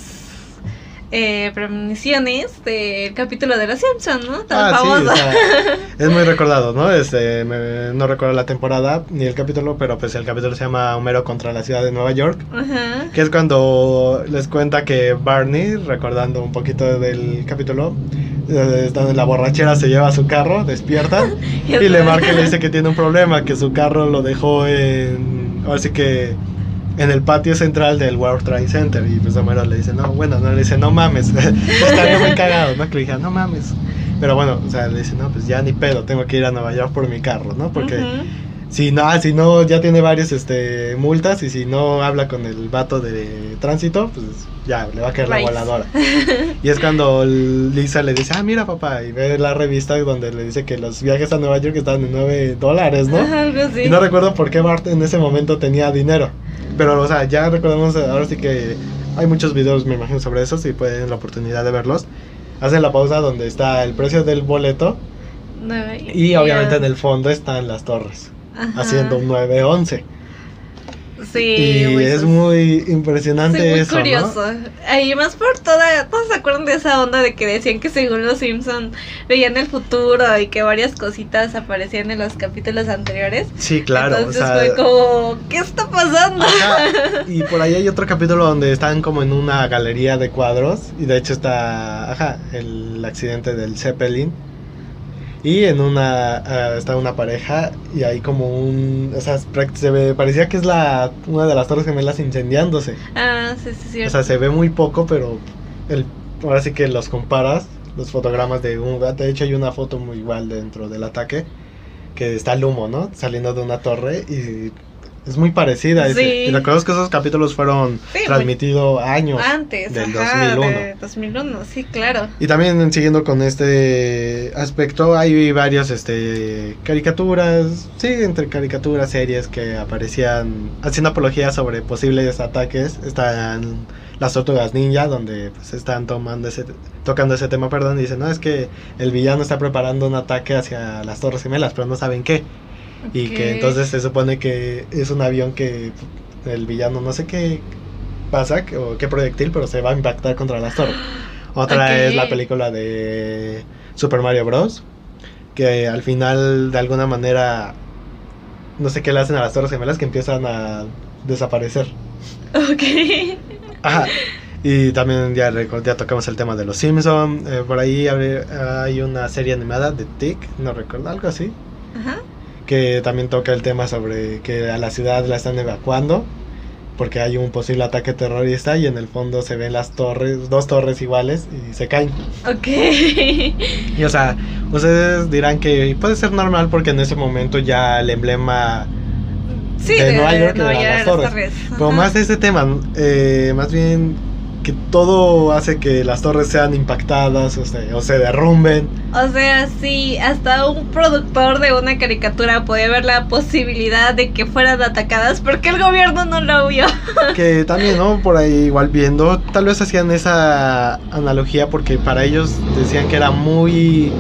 eh, premoniciones del capítulo de Los Simpsons, ¿no? Tan Ah, sí, famoso. o sea, es muy recordado, ¿no? Este, me- no recuerdo la temporada ni el capítulo, pero pues el capítulo se llama Homero contra la ciudad de Nueva York, Ajá. que es cuando les cuenta que Barney, recordando un poquito del capítulo, eh, estando en la borrachera, se lleva su carro, despierta y le marca y le dice que tiene un problema, que su carro lo dejó en, ahora sí que en el patio central del World Trade Center y pues Homero le dice, no, bueno, no, le dice, no mames, estaría muy cagado, ¿no? Que le dije, no mames. Pero bueno, o sea, le dice, no, pues ya ni pedo, tengo que ir a Nueva York por mi carro, ¿no? Porque. Si no, si no, ya tiene varias este, multas y si no habla con el vato de tránsito, pues ya le va a caer la voladora. Y es cuando Lisa le dice, ah, mira papá, y ve la revista donde le dice que los viajes a Nueva York están en 9 dólares, ¿no? Algo así. Y no recuerdo por qué Bart en ese momento tenía dinero. Pero, o sea, ya recordemos, ahora sí que hay muchos videos, me imagino, sobre eso, si pueden la oportunidad de verlos. Hacen la pausa donde está el precio del boleto Nueva- y obviamente ya. en el fondo están las torres, Ajá. haciendo un 911. Sí, y muy es muy impresionante Sí, muy eso, curioso. Ahí más por toda, todos se acuerdan de esa onda de que decían que según los Simpson veían el futuro y que varias cositas aparecían en los capítulos anteriores. ¿no? Sí, claro. o Entonces sea, fue como, ¿qué está pasando? Ajá, y por ahí hay otro capítulo donde están como en una galería de cuadros y de hecho está, ajá, el accidente del Zeppelin y en una ah, está una pareja y hay como un, o sea, se ve, parecía que es la una de las torres gemelas incendiándose. Ah, sí, sí, sí. O sea, se ve muy poco, pero el ahora sí que los comparas los fotogramas de un de hecho hay una foto muy igual dentro del ataque que está el humo, ¿no? Saliendo de una torre y es muy parecida. Sí. Y recuerdo que esos capítulos fueron Sí, transmitidos años. Antes, del ajá, 2001. de 2001, sí, claro. Y también siguiendo con este aspecto, hay varias este, caricaturas, sí, entre caricaturas, series que aparecían haciendo apología sobre posibles ataques. Están las tortugas ninja, donde pues, están tomando ese, tocando ese tema, perdón, y dicen, no, es que el villano está preparando un ataque hacia las Torres Gemelas, pero no saben qué. Y que entonces se supone que es un avión que el villano no sé qué pasa o qué proyectil, pero se va a impactar contra las torres. Otra es la película de Super Mario Bros. Que al final de alguna manera no sé qué le hacen a las torres gemelas que empiezan a desaparecer. Ok. Ajá. Y también ya, ya tocamos el tema de los Simpsons. por ahí hay una serie animada de Tick, no recuerdo, algo así. Ajá. Que también toca el tema sobre que a la ciudad la están evacuando porque hay un posible ataque terrorista y en el fondo se ven las torres, dos torres iguales y se caen. Ok. Y o sea, ustedes dirán que puede ser normal porque en ese momento ya el emblema, Sí, De Nueva York Nueva eran las York, torres. pero más de ese tema, eh, más bien que todo hace que las torres sean impactadas o se, o se derrumben. O sea, sí, hasta un productor de una caricatura podía ver la posibilidad de que fueran atacadas porque el gobierno no lo vio. que también, ¿no? Por ahí igual viendo, tal vez hacían esa analogía porque para ellos decían que era muy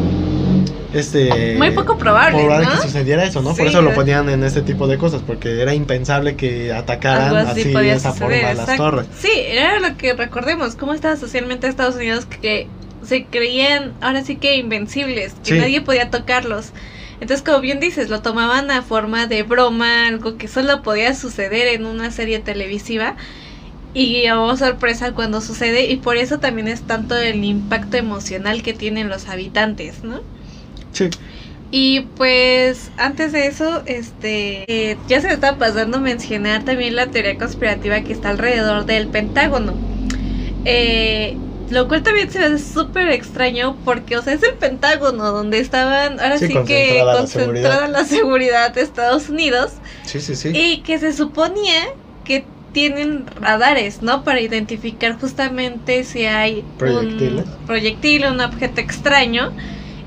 este Muy poco probable, probable ¿no? que sucediera eso, ¿no? Por eso lo ponían en este tipo de cosas, porque era impensable que atacaran Algo así, de esa suceder, forma las torres. Sí, era lo que recordemos, cómo estaba socialmente Estados Unidos que se creían ahora sí que invencibles, que Sí. nadie podía tocarlos. Entonces, como bien dices, lo tomaban a forma de broma, algo que solo podía suceder en una serie televisiva. Y oh sorpresa cuando sucede, y por eso también es tanto el impacto emocional que tienen los habitantes, ¿no? Sí. Y pues antes de eso, este, eh, ya se estaba pasando mencionar también la teoría conspirativa que está alrededor del Pentágono. Eh, lo cual también se hace súper extraño porque, o sea, es el Pentágono donde estaban ahora Sí, sí, que concentrada la seguridad. la seguridad de Estados Unidos Sí, sí, sí. y que se suponía que tienen radares, ¿no? Para identificar justamente si hay Proyectiles. un proyectil, un objeto extraño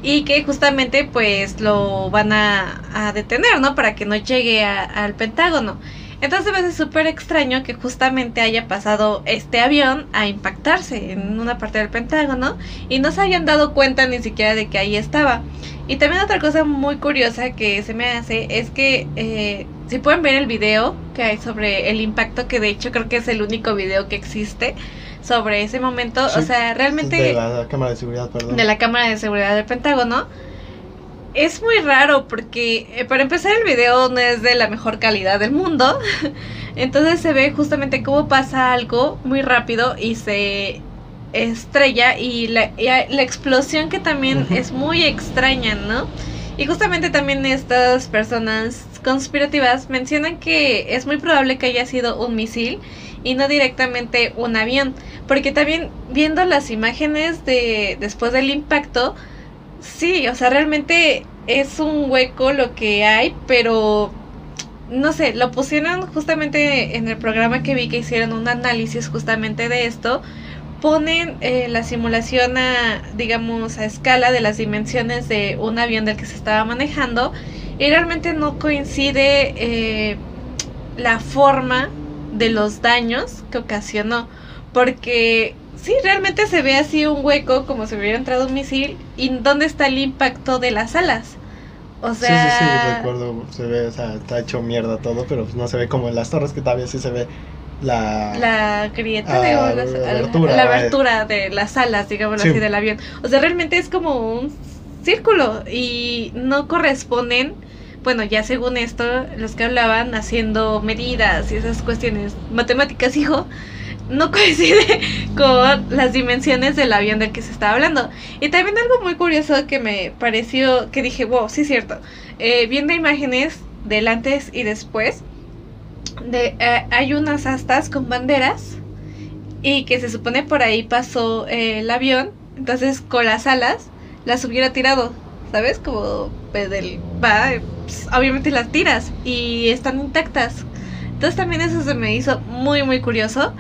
y que justamente pues lo van a, detener, ¿no? Para que no llegue a- al Pentágono. Entonces me hace súper extraño que justamente haya pasado este avión a impactarse en una parte del Pentágono y no se hayan dado cuenta ni siquiera de que ahí estaba. Y también otra cosa muy curiosa que se me hace es que eh, si pueden ver el video que hay sobre el impacto, que de hecho creo que es el único video que existe sobre ese momento. Sí, o sea, realmente... De la cámara de seguridad, perdón. de la cámara de seguridad del Pentágono. Es muy raro porque eh, para empezar el video no es de la mejor calidad del mundo. Entonces se ve justamente cómo pasa algo muy rápido y se estrella y la, y la explosión que también es muy extraña, ¿no? Y justamente también estas personas conspirativas mencionan que es muy probable que haya sido un misil y no directamente un avión, porque también viendo las imágenes de después del impacto, sí, o sea, realmente es un hueco lo que hay, pero no sé, lo pusieron justamente en el programa que vi que hicieron un análisis justamente de esto. Ponen eh, la simulación a, digamos, a escala de las dimensiones de un avión del que se estaba manejando y realmente no coincide eh, la forma de los daños que ocasionó. Porque sí, realmente se ve así un hueco como si hubiera entrado un misil y dónde está el impacto de las alas. O Sí, sea, sí, sí, recuerdo, se ve, o sea, está hecho mierda todo, pero pues no se ve como en las torres, que todavía sí se ve la... la grieta Ah, de la las- abertura, la abertura de las alas, digamos Sí. así, del avión. O sea, realmente es como un círculo y no corresponden, bueno, ya según esto, los que hablaban haciendo medidas y esas cuestiones matemáticas, hijo, no coincide con las dimensiones del avión del que se estaba hablando. Y también algo muy curioso que me pareció, que dije, wow, sí es cierto, eh, viendo imágenes del antes y después, de, eh, hay unas astas con banderas y que se supone por ahí pasó eh, el avión, entonces con las alas las hubiera tirado, ¿sabes? Como pues, del va, pues, obviamente las tiras y están intactas. Entonces también eso se me hizo muy muy curioso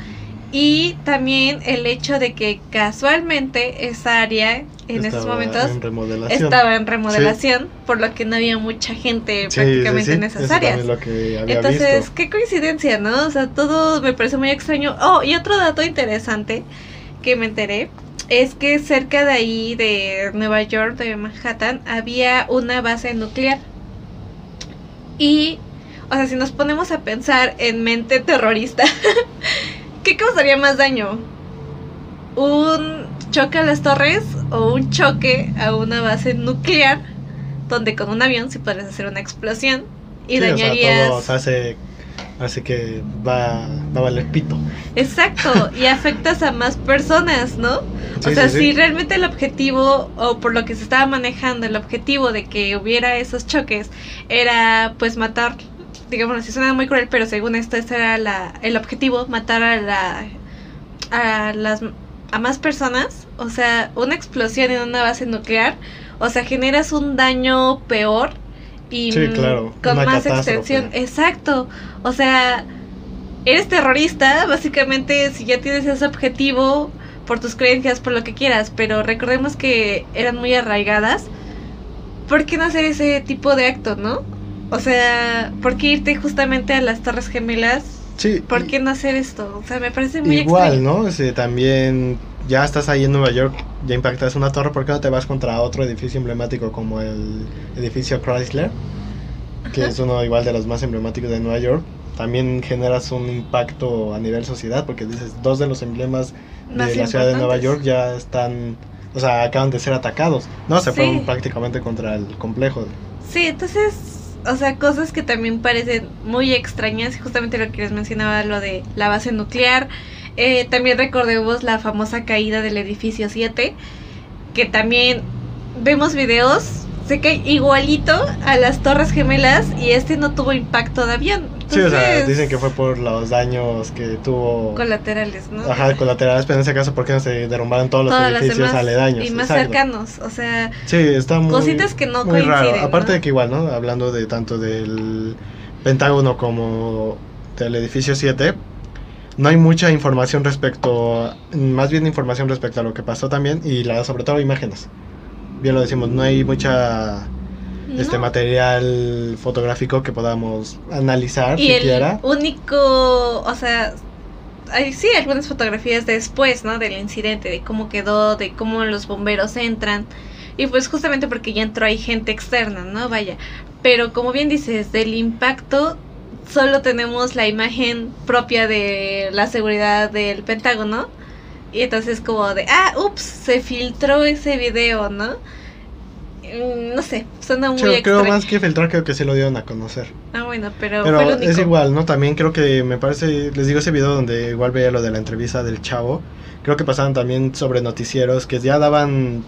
y también el hecho de que casualmente esa área en estaba momentos en remodelación. estaba en remodelación, por lo que no había mucha gente Sí, prácticamente sí, en esas eso áreas. también es lo que había Entonces, visto. qué coincidencia, ¿no? O sea, todo me parece muy extraño. Oh, y otro dato interesante que me enteré es que cerca de ahí, de Nueva York, de Manhattan, había una base nuclear. Y, o sea, si nos ponemos a pensar en mente terrorista, ¿qué causaría más daño? ¿Un choque a las torres o un choque a una base nuclear? Donde con un avión sí podrías hacer una explosión y Sí, o sea, dañarías. hace, hace que va, va a valer pito. Exacto, y afectas a más personas, ¿no? Sí, o sea, sí, si realmente el objetivo, o por lo que se estaba manejando, el objetivo de que hubiera esos choques era pues matar, digamos así, suena muy cruel, pero según esto ese era la, el objetivo, matar a la a las a más personas, o sea, una explosión en una base nuclear, o sea, generas un daño peor y Sí, claro, con más catástrofe. extensión. Exacto. O sea, eres terrorista, básicamente, si ya tienes ese objetivo por tus creencias, por lo que quieras, pero recordemos que eran muy arraigadas. ¿Por qué no hacer ese tipo de acto, no? O sea, ¿por qué irte justamente a las Torres Gemelas? Sí, ¿Por qué no hacer esto? O sea, me parece muy Igual, extraño. ¿no? Si también ya estás ahí en Nueva York, ya impactas una torre, ¿por qué no te vas contra otro edificio emblemático como el edificio Chrysler? Que Ajá. es uno igual de los más emblemáticos de Nueva York. También generas un impacto a nivel sociedad porque dices, dos de los emblemas de la ciudad de Nueva. York ya están, o sea, acaban de ser atacados. No, se Sí. fueron prácticamente contra el complejo. Sí, entonces, o sea, cosas que también parecen muy extrañas, justamente lo que les mencionaba, lo de la base nuclear. Eh, también recordemos la famosa caída del edificio 7, que también vemos videos, se cae igualito a las Torres Gemelas y este no tuvo impacto de avión. Sí, o sea, dicen que fue por los daños que tuvo... colaterales, ¿no? Ajá, colaterales, pero en ese caso, ¿por qué no se derrumbaron todos los Todas edificios aledaños? y más Exacto. cercanos, o sea, Sí, está muy, cositas que no muy raro. coinciden. Aparte ¿no? de que igual, ¿no? Hablando de tanto del Pentágono como del edificio 7, no hay mucha información respecto, más bien información respecto a lo que pasó también y la, sobre todo imágenes. Bien lo decimos, no hay mucha este material fotográfico que podamos analizar Y siquiera. el único, o sea, hay sí algunas fotografías después, ¿no? Del incidente, de cómo quedó, de cómo los bomberos entran. Y pues justamente porque ya entró hay gente externa, ¿no? Vaya. Pero como bien dices, del impacto solo tenemos la imagen propia de la seguridad del Pentágono. Y entonces como de, ah, ups, se filtró ese video, ¿no? Mm, No sé, suena muy Yo creo más que filtrar, creo que sí lo dieron a conocer. Ah, bueno, pero, Pero fue lo único. es igual, ¿no? También creo que me parece, les digo ese video donde igual veía lo de la entrevista del chavo. Creo que pasaban también sobre noticieros que ya daban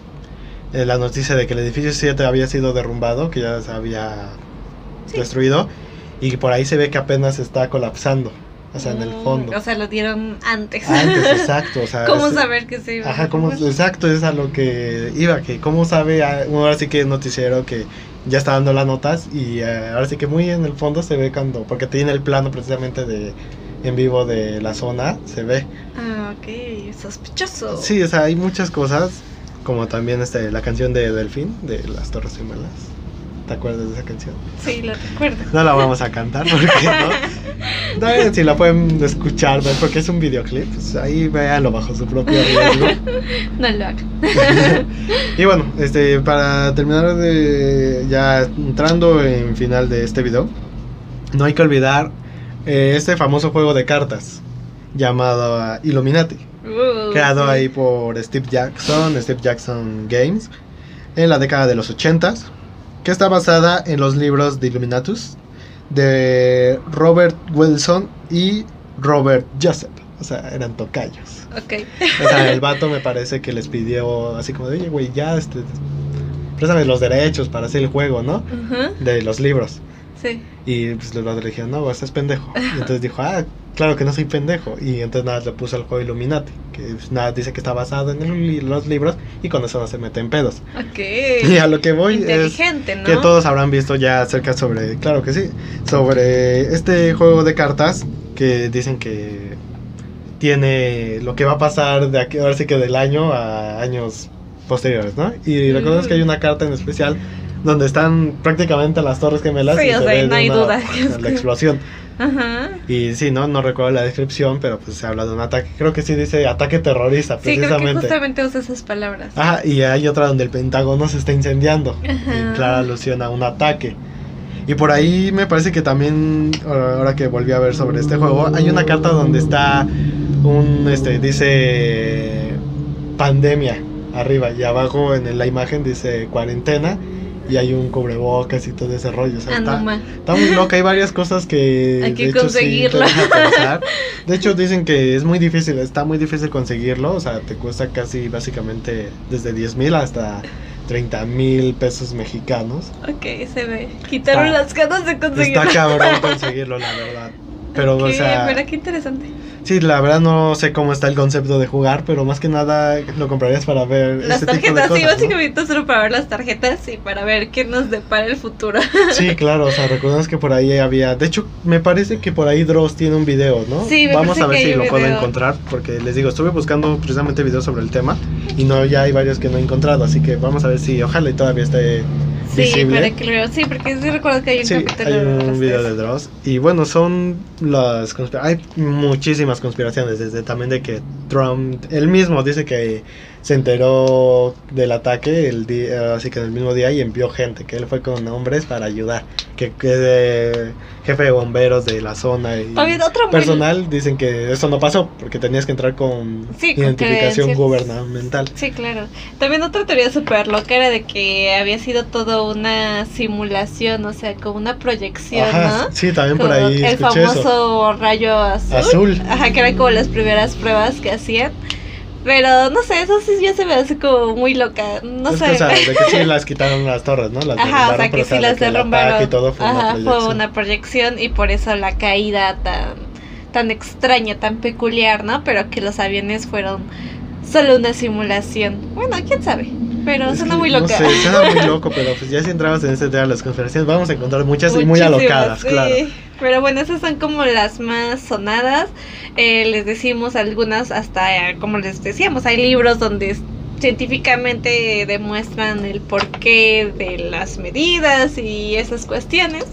eh, la noticia de que el edificio 7 había sido derrumbado, que ya se había Sí. destruido. Y por ahí se ve que apenas está colapsando, o sea, en el Mm, fondo. O sea, lo dieron antes. Antes, exacto, o sea. ¿Cómo es- saber que se iba Ajá, ¿cómo, exacto, es a lo que iba, que cómo sabe, ah, ahora sí que es noticiero que ya está dando las notas y eh, ahora sí que muy en el fondo se ve cuando, porque tiene el plano precisamente de en vivo de la zona, se ve. Ah, ok, sospechoso. Sí, o sea, hay muchas cosas, como también este, la canción de Delfín, de las Torres Gemelas. ¿Te acuerdas de esa canción? Sí, lo recuerdo. No la vamos a cantar porque no. No, si la pueden escuchar, porque es un videoclip, pues ahí véanlo bajo su propio riesgo. No lo hago. Y bueno, este, para terminar de ya entrando en final de este video, no hay que olvidar eh, este famoso juego de cartas llamado Illuminati, Uh, creado sí. ahí por Steve Jackson, Steve Jackson Games, en la década de los 80s, que está basada en los libros de Illuminatus de Robert Wilson y Robert Joseph, o sea, eran tocayos. Ok. O sea, el vato me parece que les pidió así como de, oye, güey, ya, este, préstame los derechos para hacer el juego, ¿no? Ajá, De los libros. Sí. Y pues los vatos le dijeron, no, güey, estás pendejo. Y entonces dijo, ah, claro que no soy pendejo. Y entonces nada, le puso el juego Illuminati, que pues, nada, dice que está basado en el los libros y con eso no se mete en pedos. Ok. Y a lo que voy es ¿no? que todos habrán visto ya acerca sobre, claro que sí, sobre este juego de cartas que dicen que tiene lo que va a pasar de aquí, ahora sí que del año a años posteriores, ¿no? Y Mm. recordemos que hay una carta en especial donde están prácticamente las torres gemelas Sí, y o se sea, ve no hay una- duda. la explosión. Ajá. Y sí, no, no recuerdo la descripción, pero pues se habla de un ataque, creo que sí dice ataque terrorista Sí, creo que precisamente. justamente usa esas palabras. Ajá, y hay otra donde el Pentágono se está incendiando. Ajá. Y clara alusión a un ataque. Y por ahí me parece que también, ahora que volví a ver sobre este juego, hay una carta donde está un, este, dice pandemia arriba y abajo en la imagen dice cuarentena y hay un cubrebocas y todo ese rollo. O sea, Ah, está, muy loca, hay varias cosas que... Hay que de hecho, sí conseguirlo. pensar. De hecho dicen que es muy difícil, está muy difícil conseguirlo, o sea, te cuesta casi básicamente desde 10 mil hasta 30 mil pesos mexicanos. Ok, se ve. Quitaron Está- las ganas de conseguirlo. Está cabrón conseguirlo, la verdad. Pero, o sea, Pero qué interesante. sí, la verdad no sé cómo está el concepto de jugar, pero más que nada lo comprarías para ver Las este tipo de tarjetas, cosas. sí, ¿no? básicamente solo para ver las tarjetas y para ver qué nos depara el futuro. Sí, claro, o sea, recordemos que por ahí había, de hecho, me parece que por ahí Dross tiene un video, ¿no? Sí, me Vamos a ver que si lo un puedo video. encontrar, porque les digo, estuve buscando precisamente videos sobre el tema y no, ya hay varios que no he encontrado, así que vamos a ver si ojalá y todavía esté Sí, para que lo. Sí, porque sí recuerdo que hay un Sí, capítulo hay de un los video de Dross. Y bueno, son las conspiraciones. Hay muchísimas conspiraciones. Desde también de que Trump, él mismo dice que se enteró del ataque el día, así que en el mismo día y envió gente, que él fue con hombres para ayudar. Que, que de jefe de bomberos de la zona y muy- personal dicen que eso no pasó porque tenías que entrar con Sí, identificación gubernamental. Sí, claro. También otra teoría súper loca era de que había sido todo una simulación, o sea, como una proyección, Ajá, ¿no? sí, también por ahí el escuché famoso eso. rayo azul. Azul. Ajá, que eran como las primeras pruebas que hacían. Pero no sé, eso sí ya se me hace como muy loca. No Es sé. que, o sea, de que sí las quitaron las torres, ¿no? Las Ajá, o sea que sí las derrumbaron. ataque y todo fue una Ajá, fue una proyección y por eso la caída tan, tan extraña, tan peculiar, ¿no? Pero que los aviones fueron solo una simulación. Bueno, quién sabe. Pero Es suena que, muy no loca. sé, suena muy loco, pero pues ya si entramos en este tema de las conspiraciones, vamos a encontrar muchas y muy Muchísimas, alocadas, sí. claro. Pero bueno, esas son como las más sonadas. Eh, les decimos algunas hasta, eh, como les decíamos, hay libros donde científicamente demuestran el porqué de las medidas y esas cuestiones.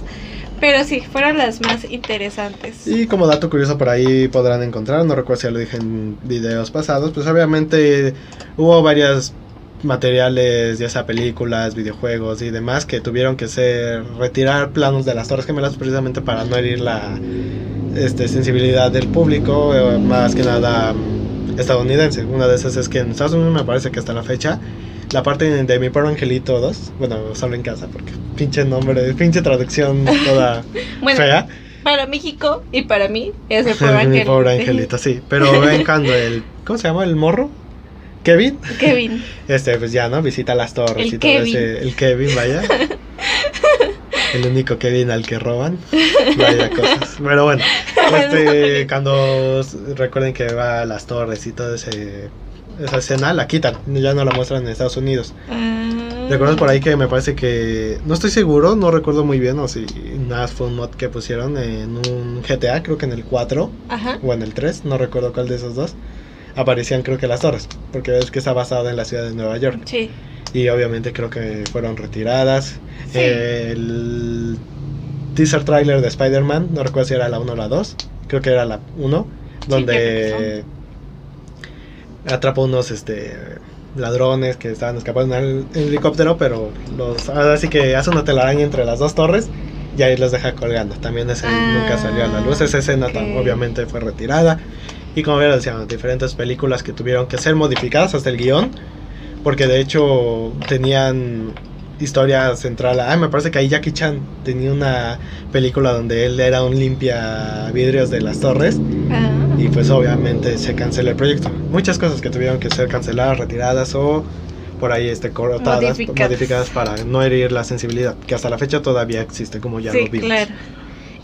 Pero sí, fueron las más interesantes. Y como dato curioso por ahí podrán encontrar, no recuerdo si ya lo dije en videos pasados, pues obviamente hubo varias materiales, ya sea películas, videojuegos y demás, que tuvieron que ser retirar planos de las Torres Gemelas precisamente para no herir la este, sensibilidad del público, eh, más que nada estadounidense. Una de esas es que en Estados Unidos me parece que hasta la fecha la parte de mi pobre angelito 2, bueno, solo en casa porque pinche nombre, pinche traducción toda Bueno, fea. para México y para mí es el pobre mi angelito. pobre angelito, sí. Pero ven cuando el, ¿cómo se llama? El morro. Kevin, Kevin. este, pues ya, ¿no? Visita las torres El y todo Kevin. ese, el Kevin, vaya. El único Kevin al que roban. Vaya cosas. Pero bueno, este, cuando recuerden que va a las torres y toda ese, esa escena, la quitan. Ya no la muestran en Estados Unidos. Ah. Recuerdo por ahí que me parece que. No estoy seguro, no recuerdo muy bien. O si nada fue un mod que pusieron en un GTA, creo que en el 4 Ajá. o en el 3, no recuerdo cuál de esos dos. Aparecían, creo que las torres. Porque es que está basado en la ciudad de Nueva York. Sí. Y obviamente creo que fueron retiradas. Sí. El teaser trailer de Spider-Man, no recuerdo si era la 1 o la 2, creo que era la 1, donde atrapa unos este ladrones que estaban escapando en el helicóptero, pero los ahora sí que hace una telaraña entre las dos torres y ahí los deja colgando. También ese Ah, nunca salió a la luz, esa escena ok. obviamente fue retirada. Y como ya decíamos, diferentes películas que tuvieron que ser modificadas hasta el guion, porque de hecho tenían historia central. Ah, me parece que ahí Jackie Chan tenía una película donde él era un limpia vidrios de las torres Ah. y pues obviamente se canceló el proyecto. Muchas cosas que tuvieron que ser canceladas, retiradas o por ahí este cortadas, Modificadas. modificadas para no herir la sensibilidad, que hasta la fecha todavía existe como ya sí, lo vimos. claro.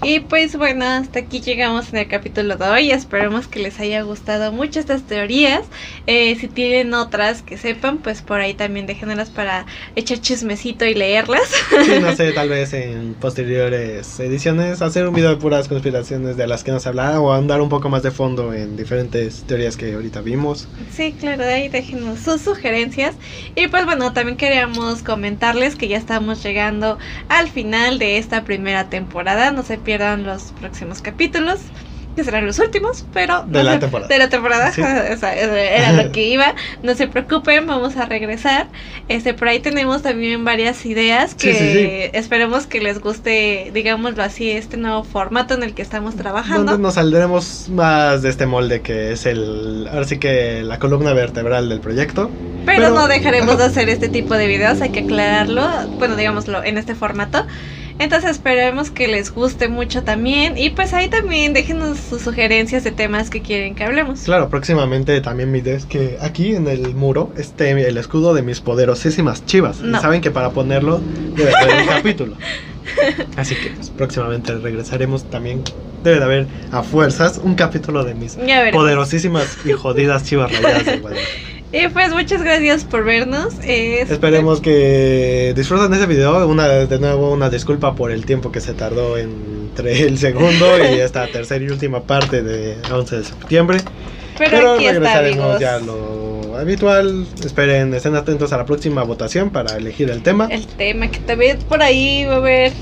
Y pues bueno, hasta aquí llegamos en el capítulo de hoy. Esperemos que les haya gustado mucho estas teorías. Eh, si tienen otras que sepan, pues por ahí también déjenlas para echar chismecito y leerlas. Sí, no sé, tal vez en posteriores ediciones hacer un video de puras conspiraciones de las que nos hablaba o andar un poco más de fondo en diferentes teorías que ahorita vimos. Sí, claro, de ahí déjenos sus sugerencias. Y pues bueno, también queríamos comentarles que ya estamos llegando al final de esta primera temporada. No se pierdan los próximos capítulos, que serán los últimos, pero... De no la se- temporada. De la temporada, Sí. o sea, era lo que iba. No se preocupen, vamos a regresar. Este, por ahí tenemos también varias ideas que Sí, sí, esperemos que les guste, digámoslo así, este nuevo formato en el que estamos trabajando. Donde nos saldremos más de este molde que es el, ahora sí que la columna vertebral del proyecto. Pero, Pero- no dejaremos de hacer este tipo de videos, hay que aclararlo, bueno, digámoslo, en este formato. Entonces esperemos que les guste mucho también y pues ahí también déjenos sus sugerencias de temas que quieren que hablemos. Claro, próximamente también mi idea es que aquí en el muro esté el escudo de mis poderosísimas chivas. No. Y saben que para ponerlo debe haber un capítulo. Así que pues, próximamente regresaremos también. Debe de haber a fuerzas un capítulo de mis poderosísimas y jodidas chivas rayadas de Guadalajara. Y pues muchas gracias por vernos. Este, Esperemos que disfruten ese video. Una, de nuevo, una disculpa por el tiempo que se tardó entre el segundo y esta tercera y última parte de 11 de septiembre. Pero, Pero aquí está, regresaremos amigos. ya a lo habitual. Esperen, estén atentos a la próxima votación para elegir el tema. El tema que también por ahí va a haber,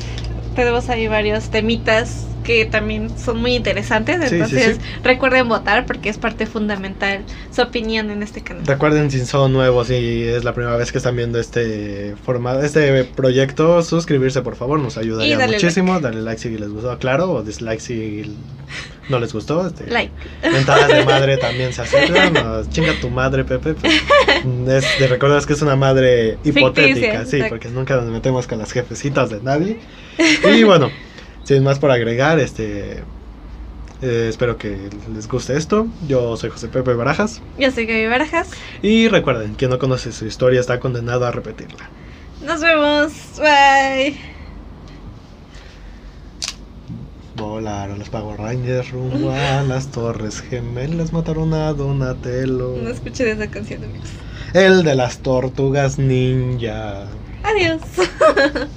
tenemos ahí varios temitas que también son muy interesantes. Sí, sí, Entonces sí. recuerden votar porque es parte fundamental su opinión en este canal. Recuerden si son nuevos y es la primera vez que están viendo este formato, este proyecto, suscribirse por favor, nos ayudaría muchísimo. Darle like si les gustó, claro, o dislike si no les gustó. Este, Like. Mentadas de madre también se aceptan. no, chinga tu madre, Pepe. pues, es, te recuerdas que es una madre hipotética, Ficticia, sí, exacto. porque nunca nos metemos con las jefecitas de nadie. Y bueno, sin más por agregar, este. eh, espero que les guste esto. Yo soy José Pepe Barajas. Yo soy Gaby Barajas. Y recuerden, quien no conoce su historia está condenado a repetirla. Nos vemos. Bye. Volaron los Power Rangers rumbo a las Torres Gemelas, mataron a Donatello. No escuché esa canción, amigos. El de las tortugas ninja. Adiós.